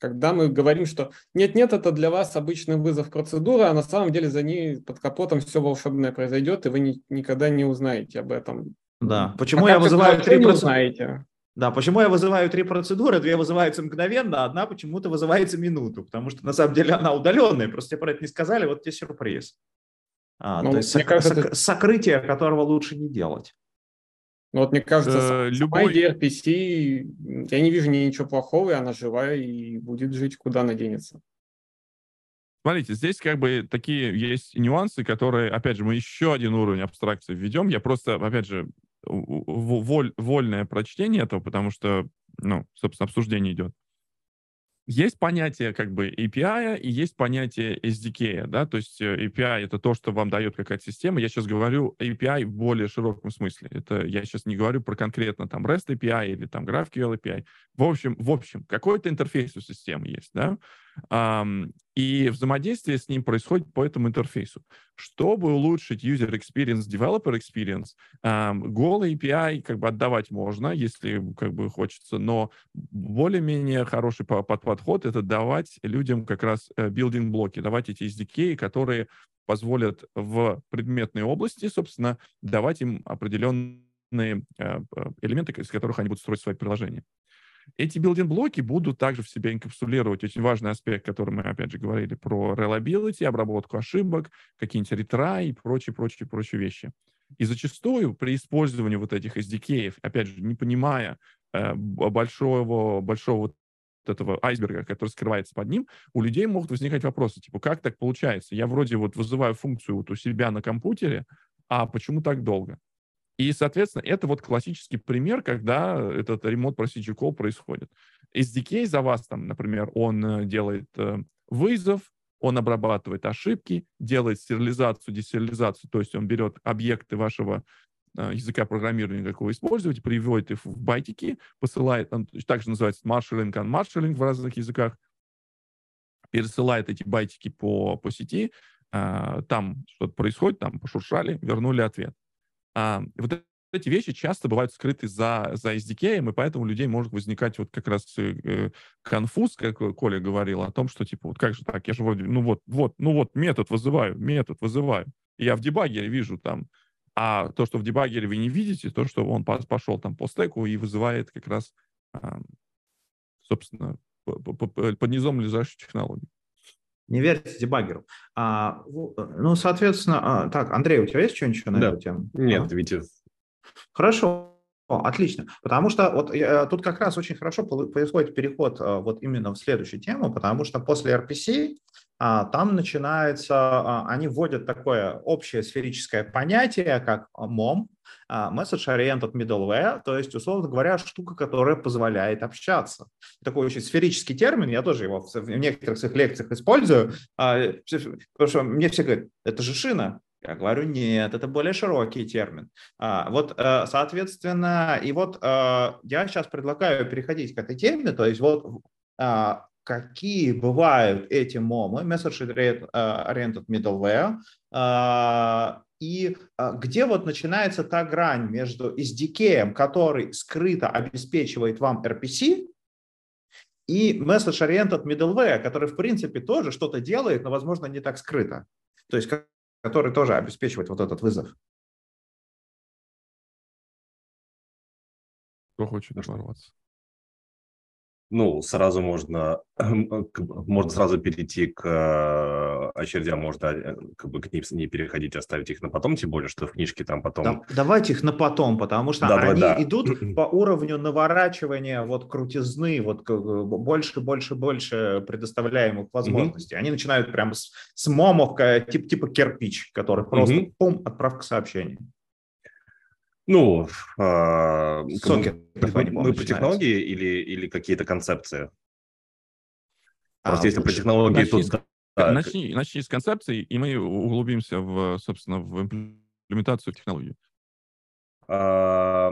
когда мы говорим, что нет-нет, это для вас обычный вызов процедуры, а на самом деле за ней под капотом все волшебное произойдет, и вы ни, никогда не узнаете об этом. Да, почему а я вызываю три процедуры? Да, почему я вызываю три процедуры, две вызываются мгновенно, одна почему-то вызывается минуту, потому что на самом деле она удаленная, просто тебе про это не сказали, вот тебе сюрприз. А, ну, то есть сок- кажется, сок- сокрытие, которого лучше не делать. Ну вот мне кажется, э, любой идея RPC, я не вижу ничего плохого, и она живая и будет жить, куда она денется. Смотрите, здесь как бы такие есть нюансы, которые, опять же, мы еще один уровень абстракции введем. Я просто, опять же, воль, вольное прочтение этого, потому что, ну, собственно, обсуждение идет есть понятие как бы API и есть понятие SDK, да, то есть э, API это то, что вам дает какая-то система. Я сейчас говорю API в более широком смысле. Это я сейчас не говорю про конкретно там REST API или там GraphQL API. В общем, в общем, какой-то интерфейс у системы есть, да, и взаимодействие с ним происходит по этому интерфейсу. Чтобы улучшить user experience, developer experience, голый API как бы отдавать можно, если как бы хочется, но более-менее хороший подход — это давать людям как раз building блоки, давать эти SDK, которые позволят в предметной области, собственно, давать им определенные э, элементы, из которых они будут строить свои приложения. Эти building block и будут также в себя инкапсулировать очень важный аспект, который мы, опять же, говорили про reliability, обработку ошибок, какие-нибудь retry и прочие, прочие, прочие вещи. И зачастую при использовании вот этих SDK, опять же, не понимая э, большого, большого вот этого айсберга, который скрывается под ним, у людей могут возникать вопросы, типа, как так получается? Я вроде вот вызываю функцию вот у себя на компьютере, а почему так долго? И, соответственно, это вот классический пример, когда этот remote procedure call происходит. SDK за вас, там, например, он э, делает э, вызов, он обрабатывает ошибки, делает стерилизацию, десериализацию, то есть он берет объекты вашего э, языка программирования, как вы используете, приводит их в байтики, посылает, он также называется marshalling, unmarshalling в разных языках, пересылает эти байтики по, по сети, там что-то происходит, там пошуршали, вернули ответ. А, вот эти вещи часто бывают скрыты за, за SDK, и поэтому у людей может возникать вот как раз э, конфуз, как Коля говорил, о том, что типа, вот как же так, я же вроде, ну вот, вот, ну вот, метод вызываю, метод вызываю. Я в дебагере вижу там, а то, что в дебагере вы не видите, то, что он пошел там по стеку и вызывает как раз, а, собственно, под низом лежащую технологию. Не верьте дебаггеру. А, ну, соответственно, а, так, Андрей, у тебя есть что-нибудь на да. эту тему? Нет, а? Витя, Хорошо, отлично. Потому что вот я, тут как раз очень хорошо происходит переход а, вот именно в следующую тему, потому что после RPC там начинается, а, они вводят такое общее сферическое понятие, как MOM, Message Oriented Middleware, то есть, условно говоря, штука, которая позволяет общаться. Такой очень сферический термин, я тоже его в некоторых своих лекциях использую, потому что мне все говорят, это же шина, я говорю, нет, это более широкий термин. А, вот, э, соответственно, и вот э, я сейчас предлагаю переходить к этой теме, то есть вот а, какие бывают эти момы, Message Oriented Middleware, а, и где вот начинается та грань между SDK, который скрыто обеспечивает вам RPC, и Message Oriented Middleware, который, в принципе, тоже что-то делает, но, возможно, не так скрыто. То есть который тоже обеспечивает вот этот вызов. Кто хочет ворваться? Ну, сразу можно, [clears throat] можно сразу перейти к э, очередям, можно э, как бы к ним не переходить, оставить их на потом, тем более, что в книжке там потом... Да, давайте их на потом, потому что Давай, они да. идут [clears throat] по уровню наворачивания вот крутизны, вот больше, больше, больше предоставляемых возможностей. Угу. Они начинают прямо с, с момов, типа, типа кирпич, который просто, угу. пум, отправка сообщения. Ну, а, Сокет, мы, мы про технологии или, или какие-то концепции? А, Просто если про технологии, начни, то... Да. Начни, начни с концепции, и мы углубимся, в, собственно, в имплементацию технологии. А,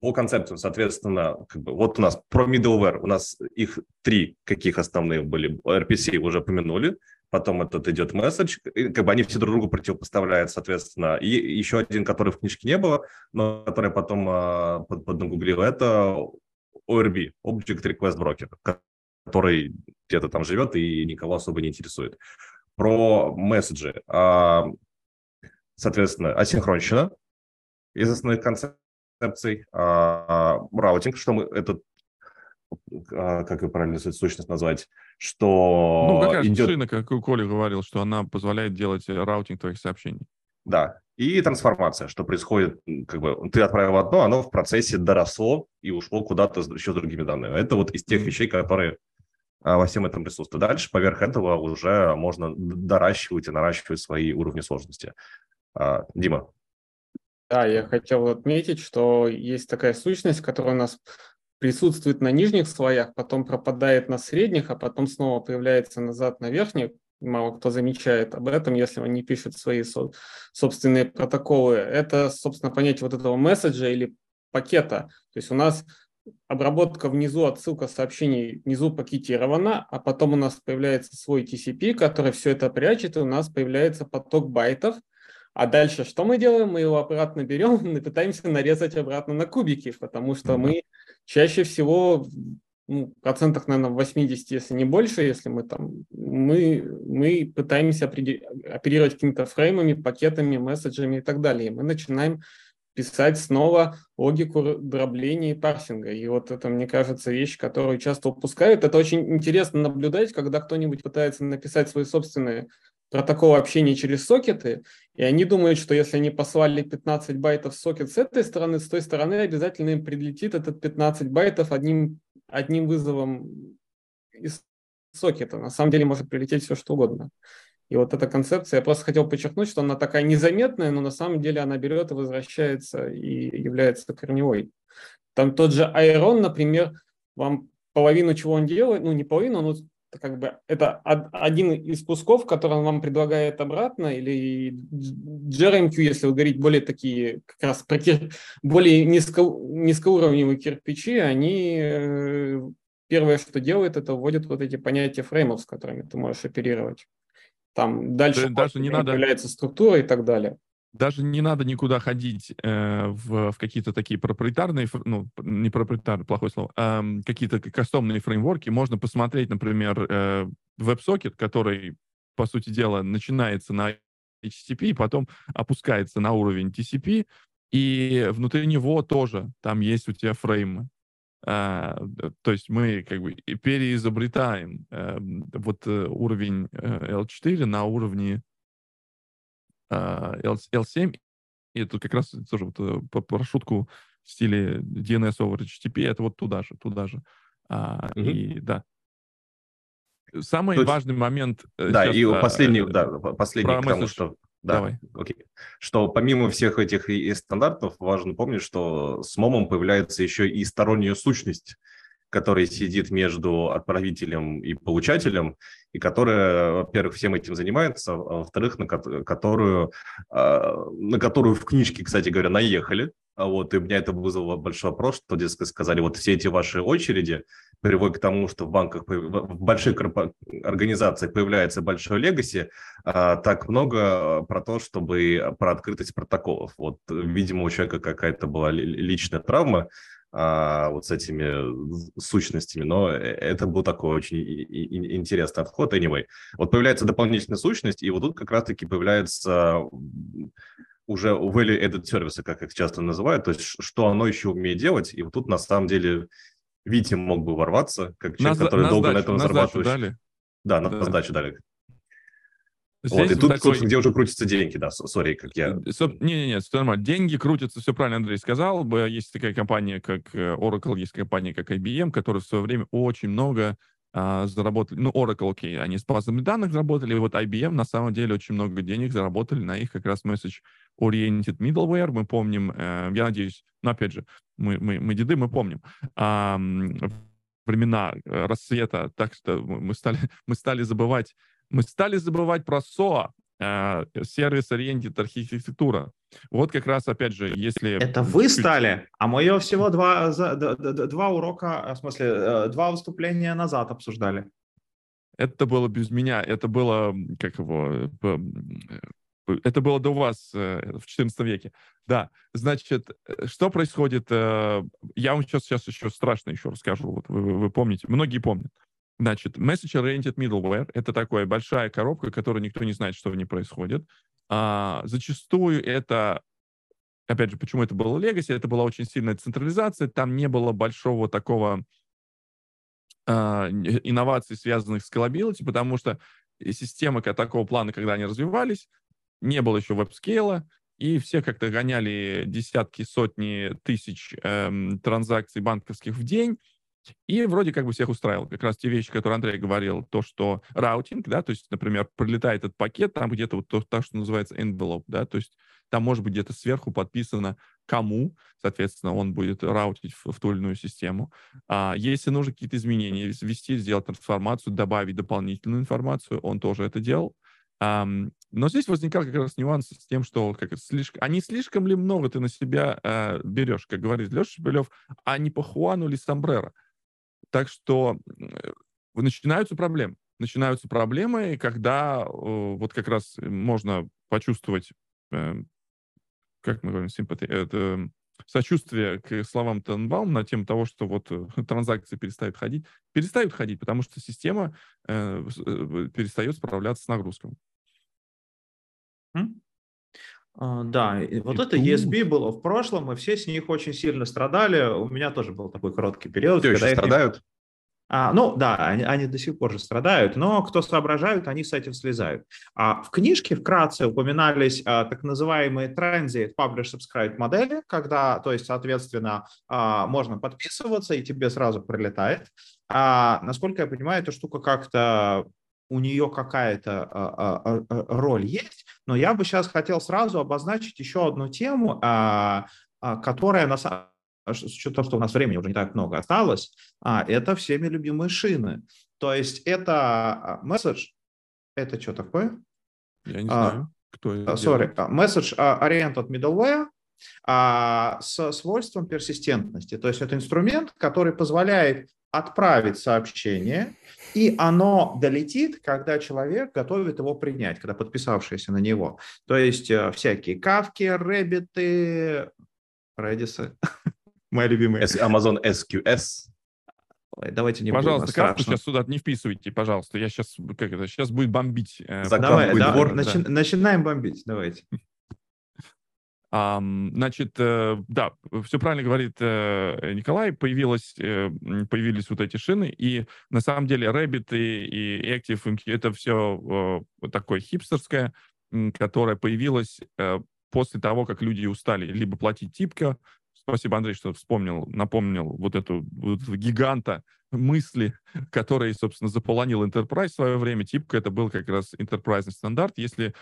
по концепциям, соответственно, как бы, вот у нас про middleware, у нас их три, каких основные были, RPC уже помянули, потом этот идет месседж, как бы они все друг другу противопоставляют, соответственно. И еще один, который в книжке не было, но который потом а, под, поднагуглил, это ORB, Object Request Broker, который где-то там живет и никого особо не интересует. Про месседжи. А, соответственно, асинхронщина из основных концепций, а, routing, что мы, этот как и правильно сущность назвать, что Ну, как раз идет... шина, как Коля говорил, что она позволяет делать э, routing твоих сообщений. Да, и трансформация, что происходит, как бы ты отправил одно, оно в процессе доросло и ушло куда-то еще с другими данными. Это вот из тех вещей, которые а, во всем этом присутствуют. Дальше поверх этого уже можно доращивать и наращивать свои уровни сложности. А, Дима. Да, я хотел отметить, что есть такая сущность, которая у нас присутствует на нижних слоях, потом пропадает на средних, а потом снова появляется назад на верхних. Мало кто замечает об этом, если он не пишет свои со- собственные протоколы. Это, собственно, понятие вот этого месседжа или пакета. То есть у нас обработка внизу, отсылка сообщений внизу пакетирована, а потом у нас появляется свой TCP, который все это прячет, и у нас появляется поток байтов, а дальше что мы делаем? Мы его обратно берем [laughs] и пытаемся нарезать обратно на кубики, потому что мы чаще всего ну, процентах, наверное, 80, если не больше, если мы там, мы, мы пытаемся оперировать какими-то фреймами, пакетами, месседжами и так далее. Мы начинаем писать снова логику дробления и парсинга. И вот это, мне кажется, вещь, которую часто упускают. Это очень интересно наблюдать, когда кто-нибудь пытается написать свои собственные протокол общения через сокеты, и они думают, что если они послали 15 байтов сокет с этой стороны, с той стороны обязательно им прилетит этот 15 байтов одним, одним вызовом из сокета. На самом деле может прилететь все, что угодно. И вот эта концепция, я просто хотел подчеркнуть, что она такая незаметная, но на самом деле она берет и возвращается и является корневой. Там тот же Айрон, например, вам половину чего он делает, ну не половину, но как бы это один из кусков, который он вам предлагает обратно, или JRMQ, если вы говорить более такие, как раз про кир... более низко... низкоуровневые кирпичи, они э, первое, что делает, это вводит вот эти понятия фреймов, с которыми ты можешь оперировать. Там дальше даже не надо... появляется структура и так далее даже не надо никуда ходить э, в, в какие-то такие проприетарные, ну, не проприетарные, плохое слово, э, какие-то кастомные фреймворки. Можно посмотреть, например, э, WebSocket, который, по сути дела, начинается на HTTP, и потом опускается на уровень TCP, и внутри него тоже там есть у тебя фреймы. А, то есть мы как бы переизобретаем э, вот э, уровень э, L4 на уровне L7, и это как раз тоже вот э, по парашютку в стиле DNS over HTTP, это вот туда же, туда же. А, угу. И да. Самый есть, важный момент... Э, да, сейчас, и а, последний, э, да, последний к тому, что... Да, Давай. окей. Что помимо всех этих и стандартов, важно помнить, что с момом появляется еще и сторонняя сущность, который сидит между отправителем и получателем, и которая, во-первых, всем этим занимается, а во-вторых, на которую, а, на которую в книжке, кстати говоря, наехали. А вот, и у меня это вызвало большой вопрос, что, дескать, сказали, вот все эти ваши очереди приводят к тому, что в банках, в больших организациях появляется большой легаси, а так много про то, чтобы про открытость протоколов. Вот, видимо, у человека какая-то была личная травма, а, вот с этими сущностями, но э, это был такой очень интересный отход. Anyway, вот появляется дополнительная сущность, и вот тут как раз-таки появляется уже value added сервисы, как их часто называют, то есть что оно еще умеет делать, и вот тут на самом деле Витя мог бы ворваться, как человек, на, который на долго сдачу, на этом зарабатывает. Дали. Да, на да. сдачу дали. Здесь вот, и тут, такой... собственно, где уже крутятся деньги, да, сори, как я... Не-не-не, все нормально. Деньги крутятся, все правильно Андрей сказал. Есть такая компания, как э, Oracle, есть компания, как IBM, которая в свое время очень много а, заработали. Ну, Oracle, окей, они с базами данных заработали, и вот IBM на самом деле очень много денег заработали на их как раз message oriented middleware. Мы помним, э, я надеюсь, но опять же, мы, мы, мы деды, мы помним. А, времена э, рассвета, так что мы стали, [laughs] мы стали забывать мы стали забывать про SOA, э, сервис-ориентед архитектура. Вот как раз, опять же, если... Это вы стали, а мы ее всего два, два урока, в смысле, э, два выступления назад обсуждали. Это было без меня, это было, как его, э, это было до вас в XIV веке. Да, значит, что происходит? Я вам сейчас, сейчас еще страшно еще расскажу. Вот вы, вы помните, многие помнят. Значит, Message-Oriented Middleware — это такая большая коробка, которая никто не знает, что в ней происходит. А, зачастую это, опять же, почему это было Legacy, это была очень сильная централизация, там не было большого такого а, инноваций, связанных с scalability, потому что системы такого плана, когда они развивались, не было еще web scale а, и все как-то гоняли десятки, сотни тысяч эм, транзакций банковских в день, и вроде как бы всех устраивал. Как раз те вещи, которые Андрей говорил, то, что routing, да, то есть, например, пролетает этот пакет, там где-то вот то, то, что называется envelope, да, то есть там может быть где-то сверху подписано кому, соответственно, он будет раутить в, в ту или иную систему. А если нужно какие-то изменения ввести, сделать трансформацию, добавить дополнительную информацию, он тоже это делал. Um, но здесь возникал как раз нюанс с тем, что как слишком, а не слишком ли много ты на себя uh, берешь, как говорит Леша Шепелев, а не по Хуану ли Самбрера? Так что э, начинаются проблемы. Начинаются проблемы, когда э, вот как раз можно почувствовать, э, как мы говорим, симпати, это сочувствие к словам Тенбаум на тему того, что вот [laughs] транзакции перестают ходить. Перестают ходить, потому что система перестает справляться с нагрузками. А, да, и вот это ESB было в прошлом, и все с них очень сильно страдали. У меня тоже был такой короткий период. Все еще страдают? Не... А, ну да, они, они до сих пор же страдают, но кто соображают, они с этим слезают. А в книжке вкратце упоминались а, так называемые transit publish subscribe модели, когда, то есть, соответственно, а, можно подписываться и тебе сразу прилетает. А, насколько я понимаю, эта штука как-то у нее какая-то а, а, а, роль есть, но я бы сейчас хотел сразу обозначить еще одну тему, которая на самом с учетом, что у нас времени уже не так много осталось, это всеми любимые шины. То есть это месседж, это что такое? Я не знаю, кто это Sorry, message oriented middleware с свойством персистентности. То есть это инструмент, который позволяет отправить сообщение, и оно долетит, когда человек готовит его принять, когда подписавшийся на него. То есть э, всякие кавки, рэббиты, Redis, [laughs] мои любимые. Amazon SQS. Ой, давайте не Пожалуйста, будем, карту сейчас сюда не вписывайте, пожалуйста. Я сейчас, как это, сейчас будет бомбить. э, Давай, будет да, двор, начи- начинаем бомбить, давайте. Значит, э, да, все правильно говорит э, Николай, появилось, э, появились вот эти шины, и на самом деле Rabbit и, и ActiveMQ — это все такое хипстерское, которое появилось после того, как люди устали либо платить типка, спасибо, Андрей, что вспомнил, напомнил вот эту, вот гиганта мысли, [laughs] который, собственно, заполонил Enterprise в свое время. Типка — это был как раз enterprise стандарт. Если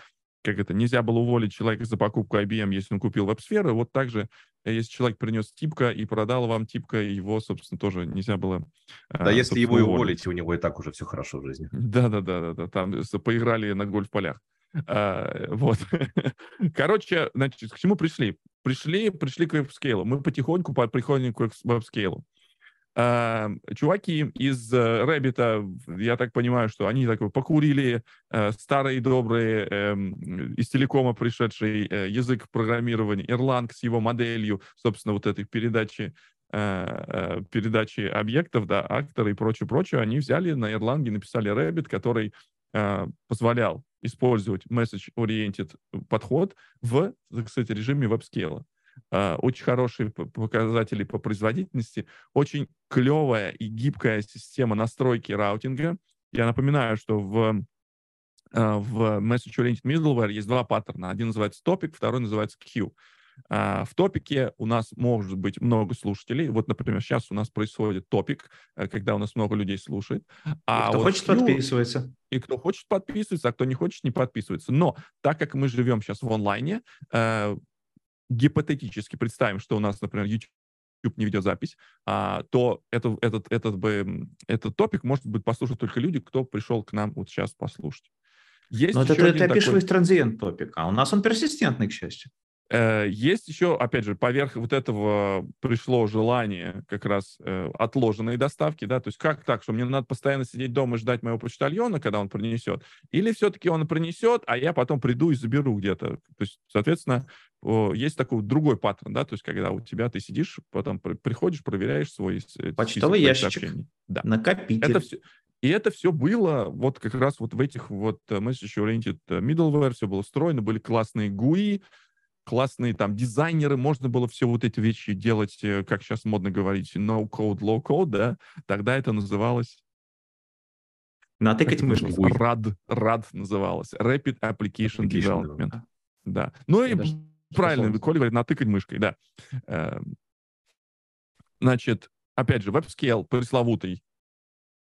как это, нельзя было уволить человека за покупку IBM, если он купил веб-сферу. Вот также, э, если человек принес типка и продал вам типка, его, собственно, тоже нельзя было... Да, э, если его и уволить, у него и так уже все хорошо в жизни. Да-да-да, там поиграли на гольф-полях. А, Вот. [laughs] Короче, значит, к чему пришли? Пришли, пришли к веб-скейлу. Мы потихоньку по- приходим к веб-скейлу. А, Чуваки из э, Рэббита, я так понимаю, что они так покурили э, старые добрые эм, из телекома пришедший э, язык программирования Erlang с его моделью, собственно, вот этой передачи э, передачи объектов, да, акторы и прочее, прочее, они взяли на Erlang написали Rabbit, который э, позволял использовать message-oriented подход в, кстати, режиме веб-скейла. Э, Очень хорошие показатели по производительности, очень клевая и гибкая система настройки раутинга. Я напоминаю, что в э, в Message Oriented Middleware есть два паттерна. Один называется topic, второй называется queue. А, В топике у нас может быть много слушателей. Вот, например, сейчас у нас происходит топик, э, когда у нас много людей слушает. А Кто вот хочет, queue- подписывается. и кто хочет подписывается, а кто не хочет, не подписывается. Но так как мы живем сейчас в онлайне, э, гипотетически представим, что у нас, например, YouTube не видеозапись, а, то это, этот, этот, бы, этот топик может быть послушать только люди, кто пришел к нам вот сейчас послушать. Есть Но это ты один такой- описываешь транзиент топик, а у нас он персистентный, к счастью. Э, Есть еще, опять же, поверх вот этого пришло желание как раз э, отложенной доставки, да, то есть как так, что мне надо постоянно сидеть дома и ждать моего почтальона, когда он принесет, или все-таки он принесет, а я потом приду и заберу где-то. То есть, соответственно, есть такой другой паттерн, да, то есть когда у тебя ты сидишь, потом при- приходишь, проверяешь свой список Почтовый ящичек. сообщений. Да. Накопитель. Это все, и это все было вот как раз вот в этих вот э, message-oriented э, middleware, все было встроено, были классные GUI, классные там дизайнеры, можно было все вот эти вещи делать, э, как сейчас модно говорить, no-code, low-code, да, тогда это называлось... Натыкать как это мышкой. RAD, RAD называлось, Rapid Application, Application Development. Да. Ну и Я даже правильно, Коля говорит, натыкать мышкой, да. Эм, Значит, опять же, WebScale пресловутый,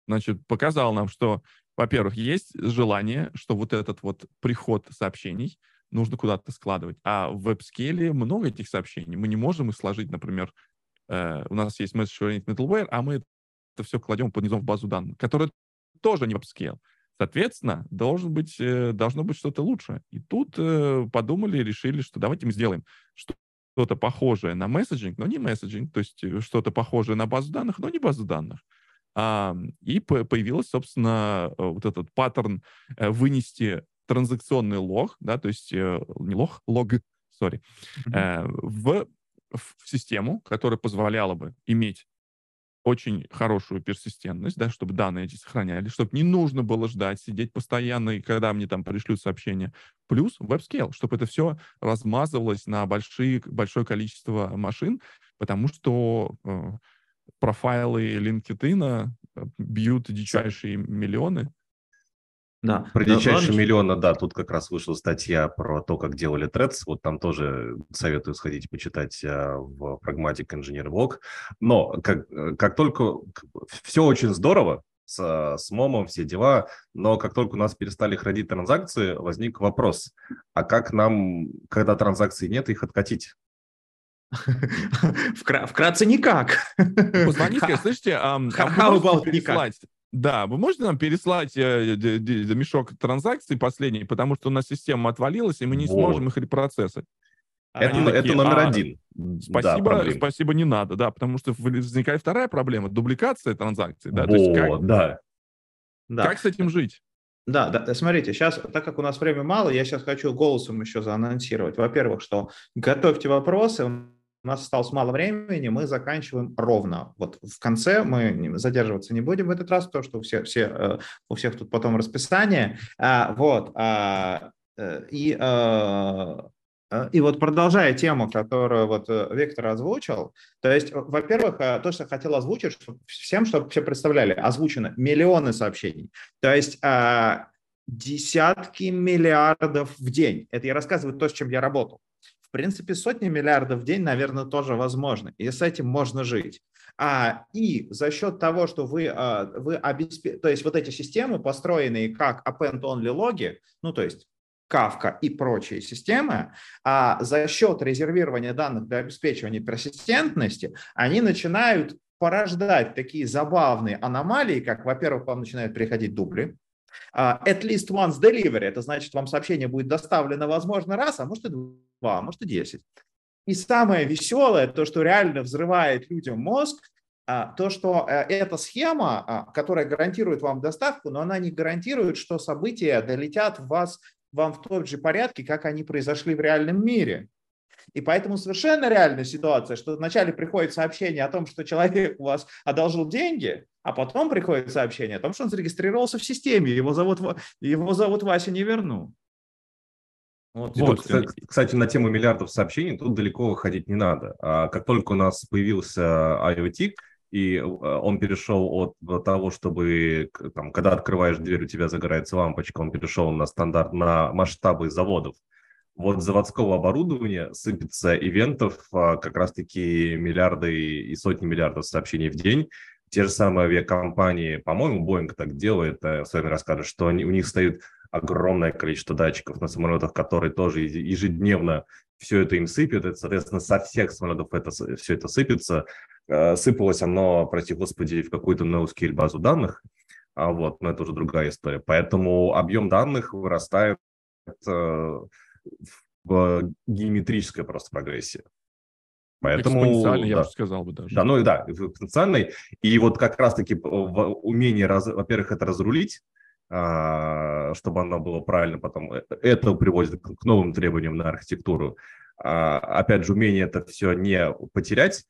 значит, показал нам, что, во-первых, есть желание, что вот этот вот приход сообщений нужно куда-то складывать. А в WebScale много этих сообщений. Мы не можем их сложить, например, э, у нас есть message oriented middleware, а мы это все кладем под низом в базу данных, которая тоже не WebScale. Соответственно, должен быть, э, должно быть что-то лучше. И тут э, подумали, решили, что давайте мы сделаем что- что-то похожее на месседжинг, но не месседжинг, то есть э, что-то похожее на базу данных, но не базу данных. И по- появилась, собственно, э, вот этот паттерн э, вынести транзакционный лог, да, то есть э, не лог, лог, сори, э, в, в систему, которая позволяла бы иметь очень хорошую персистентность, да, чтобы данные эти сохранялись, чтобы не нужно было ждать, сидеть постоянно, и когда мне там пришлют сообщения. Плюс WebScale, чтобы это все размазывалось на большие, большое количество машин, потому что э, профайлы LinkedIn э, бьют дичайшие миллионы. Да. Про Да, дичайшие ладно, миллиона, да, тут как раз вышла статья про то, как делали Threads, вот там тоже советую сходить почитать а, в Pragmatic Engineer Blog, но как, э, как только, все очень здорово, с, с момом, все дела, но как только у нас перестали хранить транзакции, возник вопрос, а как нам, когда транзакций нет, их откатить? [laughs] Вкра- Вкратце никак. Позвоните, Ха- слышите, ам, How- а about никак? Да, вы можете нам переслать э, д- д- мешок транзакций последний, потому что у нас система отвалилась, и мы не Вот. сможем их репроцессать. Это, Они это такие, номер «А, один. Да, Спасибо, проблем. спасибо, не надо, да, потому что возникает вторая проблема, дубликация транзакций, да, то есть как, да. Да. как с этим жить? Да, да, смотрите, сейчас, так как у нас времени мало, я сейчас хочу голосом еще заанонсировать. Во-первых, что готовьте вопросы, у нас осталось мало времени, мы заканчиваем ровно. Вот в конце мы задерживаться не будем в этот раз, потому что у всех, все, э, у всех тут потом расписание. А, вот. а, э, и, э, э, и вот продолжая тему, которую вот Виктор озвучил, то есть, во-первых, то, что я хотел озвучить, чтоб всем, чтобы все представляли, озвучено миллионы сообщений. То есть а, десятки миллиардов в день. Это я рассказываю то, с чем я работал. В принципе, сотни миллиардов в день, наверное, тоже возможно. И с этим можно жить. А, и за счет того, что вы, а, вы обеспе... то есть вот эти системы, построенные как append-only логи, ну то есть Kafka и прочие системы, а за счет резервирования данных для обеспечивания персистентности, они начинают порождать такие забавные аномалии, как, во-первых, вам начинают приходить дубли, at least once delivery, это значит, вам сообщение будет доставлено, возможно, раз, а может и два, а может и десять. И самое веселое, то, что реально взрывает людям мозг, а, то, что э, эта схема, а, которая гарантирует вам доставку, но она не гарантирует, что события долетят в вас, вам в том же порядке, как они произошли в реальном мире. И поэтому совершенно реальная ситуация, что вначале приходит сообщение о том, что человек у вас одолжил деньги, а потом приходит сообщение о том, что он зарегистрировался в системе, его зовут, его зовут Вася не верну. Вот, И тут, собственно, кстати, на тему миллиардов сообщений тут далеко ходить не надо. А Как только у нас появился IoT, и э, он перешел от того, чтобы, там, когда открываешь дверь, у тебя загорается лампочка, он перешел на стандарт, на масштабы заводов. Вот заводского оборудования сыпется ивентов а, как раз-таки миллиарды и сотни миллиардов сообщений в день. Те же самые авиакомпании, по-моему, Boeing так делает, э, с вами расскажет, что они, у них стоит огромное количество датчиков на самолетах, которые тоже еж- ежедневно все это им сыпет. Это, соответственно, со всех самолетов это, все это сыпется. Э, Сыпалось оно, прости господи, в какую-то NoSQL базу данных. А вот, но это уже другая история. Поэтому объем данных вырастает э, в геометрической просто прогрессии. Поэтому, Экспоненциально, я да. бы сказал бы даже. Да, ну и да, потенциальной. И вот как раз-таки э, умение, раз- во-первых, это разрулить, а, чтобы оно было правильно потом. э, Это приводит к к новым требованиям на архитектуру. А, Опять же, умение это все не потерять,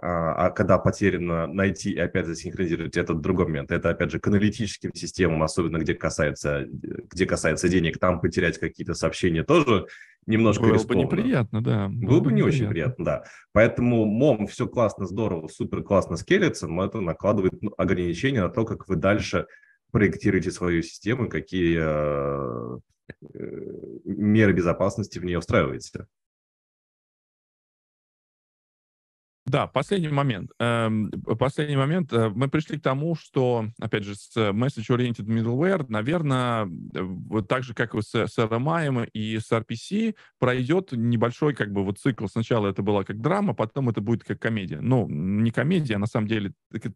а а когда потеряно, найти и опять засинхронизировать, это другой момент. Это, опять же, к аналитическим системам, особенно где касается, где касается денег, там потерять какие-то сообщения тоже немножко Было бы рискованно. неприятно, да. Было бы не очень приятно, да. Поэтому МОМ все классно, здорово, супер классно скелется, но это накладывает ну, ограничения на то, как вы дальше проектируете свою систему, какие э, э, меры безопасности в нее встраиваете. Да, последний момент. Эм, Последний момент. Э, Мы пришли к тому, что, опять же, с Message-Oriented Middleware, наверное, вот так же, как и с, с RMI и с RPC, пройдет небольшой как бы вот цикл. Сначала это была как драма, потом это будет как комедия. Ну, не комедия, а на самом деле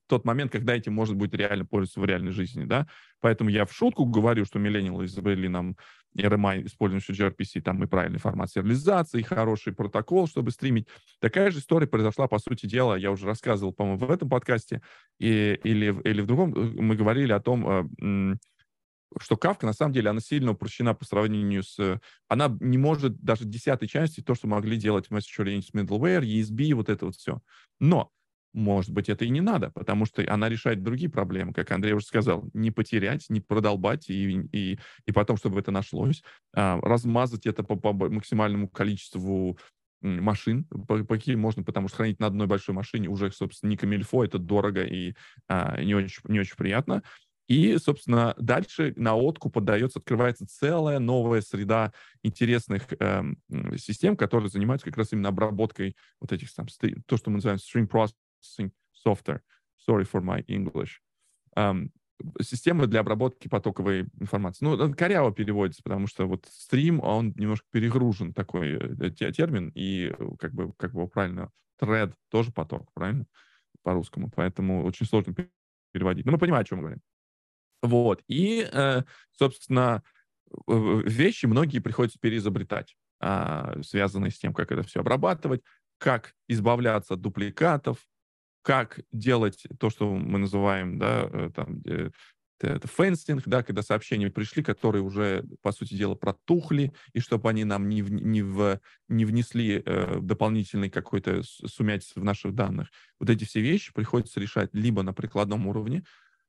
тот момент, когда этим можно будет реально пользоваться в реальной жизни, да. Поэтому я в шутку говорю, что миллениалы изобрели нам RMI, использующий gRPC, там и правильный формат сериализации, и хороший протокол, чтобы стримить. Такая же история произошла, по сути дела, я уже рассказывал, по-моему, в этом подкасте, и, или, или в другом, э, мы говорили о том, э, что Кавка, на самом деле, она сильно упрощена по сравнению с... Она не может даже десятой части то, что могли делать Message Oriented Middleware, ESB, вот это вот все. Но, может быть, это и не надо, потому что она решает другие проблемы, как Андрей уже сказал, не потерять, не продолбать, и, и, и потом, чтобы это нашлось, а, размазать это по, по максимальному количеству машин, по, по каким можно, потому что хранить на одной большой машине уже, собственно, не камильфо, это дорого и а, не, очень, не очень приятно. И, собственно, дальше на откуп поддается, открывается целая новая среда интересных эм, систем, которые занимаются как раз именно обработкой вот этих там, то, что мы называем stream software. Sorry for my English. Эм, системы для обработки потоковой информации. Ну, он коряво переводится, потому что вот стрим, он немножко перегружен, такой э, те- термин, и как бы, как бы правильно, thread тоже поток, правильно, по-русскому, поэтому очень сложно пе- переводить. Но мы понимаем, о чем мы говорим. Вот, и, э, собственно, вещи многие приходится переизобретать. а, связанные с тем, как это все обрабатывать, как избавляться от дупликатов, как делать то, что мы называем, да, э, там, это фенстинг, да, когда сообщения пришли, которые уже, по сути дела, протухли, и чтобы они нам не, в, не, в, не внесли э, дополнительный какой-то сумятиц в наших данных. Вот эти все вещи приходится решать либо на прикладном уровне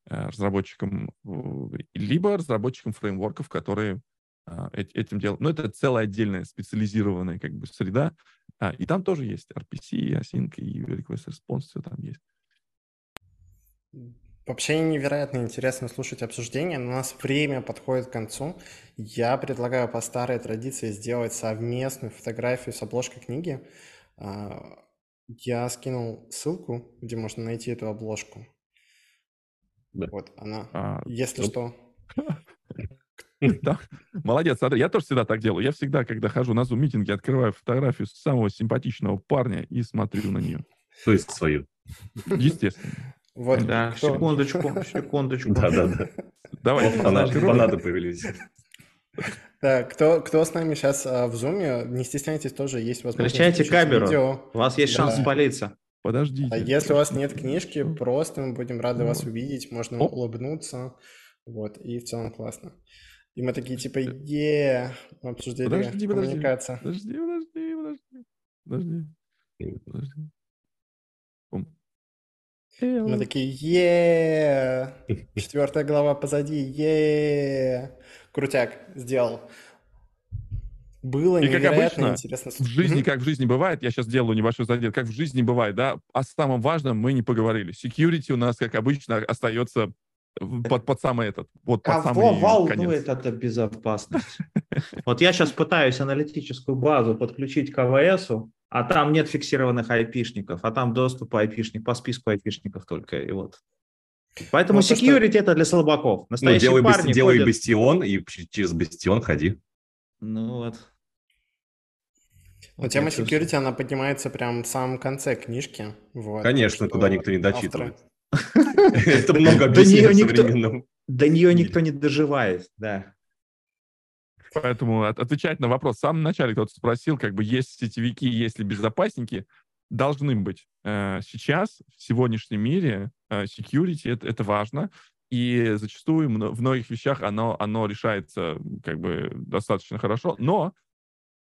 э, разработчикам, либо разработчикам фреймворков, которые этим делают. Но это целая отдельная специализированная как бы среда, а, и там тоже есть RPC, Async и Request Response, все там есть. Вообще невероятно интересно слушать обсуждение, но у нас время подходит к концу. Я предлагаю по старой традиции сделать совместную фотографию с обложкой книги. А, я скинул ссылку, где можно найти эту обложку. Да. Вот она. А, Если что. [laughs] Молодец, смотри, я тоже всегда так делаю. Я всегда, когда хожу на зум-митинги, открываю фотографию самого симпатичного парня и смотрю на нее. То есть свою. Естественно. Вот, да, кто... секундочку, [laughs] секундочку. Да, да, да. Давай. Фанаты появились. Да, кто, кто с нами сейчас а, в зуме, не стесняйтесь, тоже есть возможность. Включайте камеру, видео. у вас есть шанс да. спалиться. Подождите. А если у вас нет книжки, просто мы будем рады вас увидеть, можно улыбнуться, вот, и в целом классно. И мы такие, типа, е обсуждали подожди, коммуникация. Подожди, подожди, подожди, подожди, подожди. Мы такие, е [laughs] Четвертая глава позади, е Крутяк, сделал. Было и как обычно, интересно. В жизни, как в жизни бывает, я сейчас делаю небольшой задел, как в жизни бывает, да, о самом важном мы не поговорили. Security у нас, как обычно, остается под, под самый этот, вот под Кого самый волнует конец. эта безопасность? [laughs] Вот я сейчас пытаюсь аналитическую базу подключить к АВСу, а там нет фиксированных айпишников, а там доступ айпишник по списку айпишников только, и вот. Поэтому ну, security что... это для слабаков. Ну, ну, делай, парни делай ходят... бастион и через бастион ходи. Ну вот. Но вот тема security, чувствую. она поднимается прям в самом конце книжки. Вот, Конечно, туда никто не дочитывает. Это много объяснений современным. До нее никто не доживает, да. Поэтому отвечать на вопрос. В самом начале кто-то спросил, как бы есть сетевики, есть ли безопасники. Должны быть. Э, сейчас, в сегодняшнем мире, э, security это, это важно. И зачастую в многих вещах оно, оно решается как бы достаточно хорошо. Но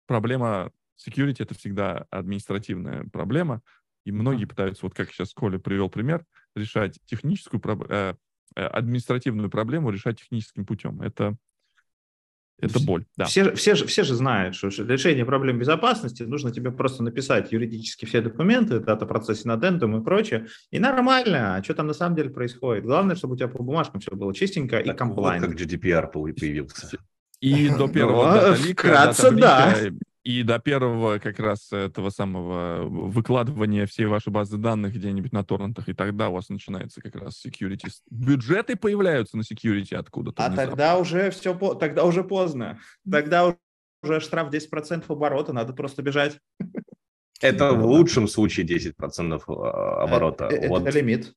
проблема security — это всегда административная проблема. И многие пытаются, вот как сейчас Коля привел пример, решать техническую, э, административную проблему решать техническим путем. Это это боль, да. Все, все, же, все же знают, что решение проблем безопасности нужно тебе просто написать юридически все документы, дата процессе над и прочее, и нормально. А что там на самом деле происходит? Главное, чтобы у тебя по бумажкам все было чистенько так и комплайн. Вот как GDPR появился. И до первого ну, вкратце, да и до первого как раз этого самого выкладывания всей вашей базы данных где-нибудь на торрентах, и тогда у вас начинается как раз security. Бюджеты появляются на security откуда-то. А тогда уже все, тогда уже поздно. Тогда уже штраф 10% оборота, надо просто бежать. Это в лучшем случае 10% а, оборота. Это, вот. это лимит.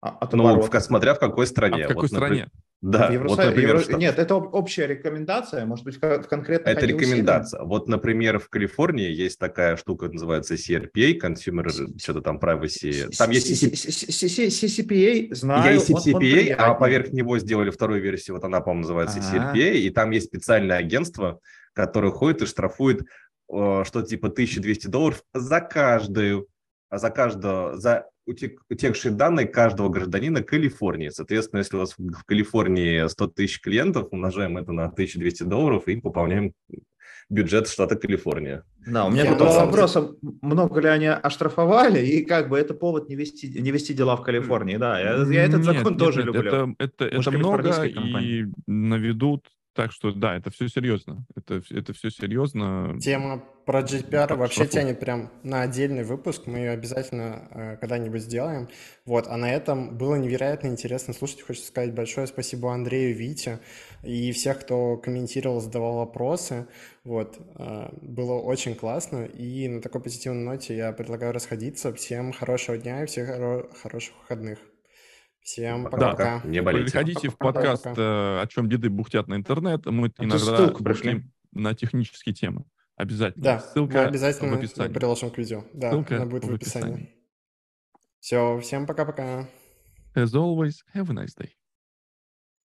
От ну, в, смотря в какой стране. А в какой вот, стране? Например, да, Евросо... вот, например, Евро... что... Нет, это общая рекомендация, может быть, конкретно... Это рекомендация. Вот, например, в Калифорнии есть такая штука, называется CRPA, Consumer, что-то там Privacy. Там есть CCPA, знаю. Есть CCPA, а поверх него сделали вторую версию, вот она, по-моему, называется CRPA, и там есть специальное агентство, которое ходит и штрафует что типа 1200 долларов за каждую, за каждого, за утекшие данные каждого гражданина Калифорнии. Соответственно, если у вас в Калифорнии 100 тысяч клиентов, умножаем это на 1200 долларов и пополняем бюджет штата Калифорния. Да, у меня Я был вопрос, много ли они оштрафовали, и как бы это повод не вести, не вести дела в Калифорнии. Да, я, я этот нет, закон нет, тоже нет, люблю. Это, это, это много, и наведут так что да, это все серьезно. Это, это все серьезно. Тема про GDPR вообще шоку. тянет прям на отдельный выпуск. Мы ее обязательно э, когда-нибудь сделаем. Вот, а на этом было невероятно интересно слушать. Хочу сказать большое спасибо Андрею, Вите и всех, кто комментировал, задавал вопросы. Вот, э, было очень классно. И на такой позитивной ноте я предлагаю расходиться. Всем хорошего дня и всех хоро- хороших выходных. Всем пока-пока. Да, не болейте. Приходите в подкаст пока. Э, «О чем деды бухтят на интернет». Мы Это иногда пришли на технические темы. Обязательно. Да, Ссылка мы в обязательно описании. приложим к видео. Да, Ссылка она будет в в описании. описании. Все, всем пока-пока. As always, have a nice day.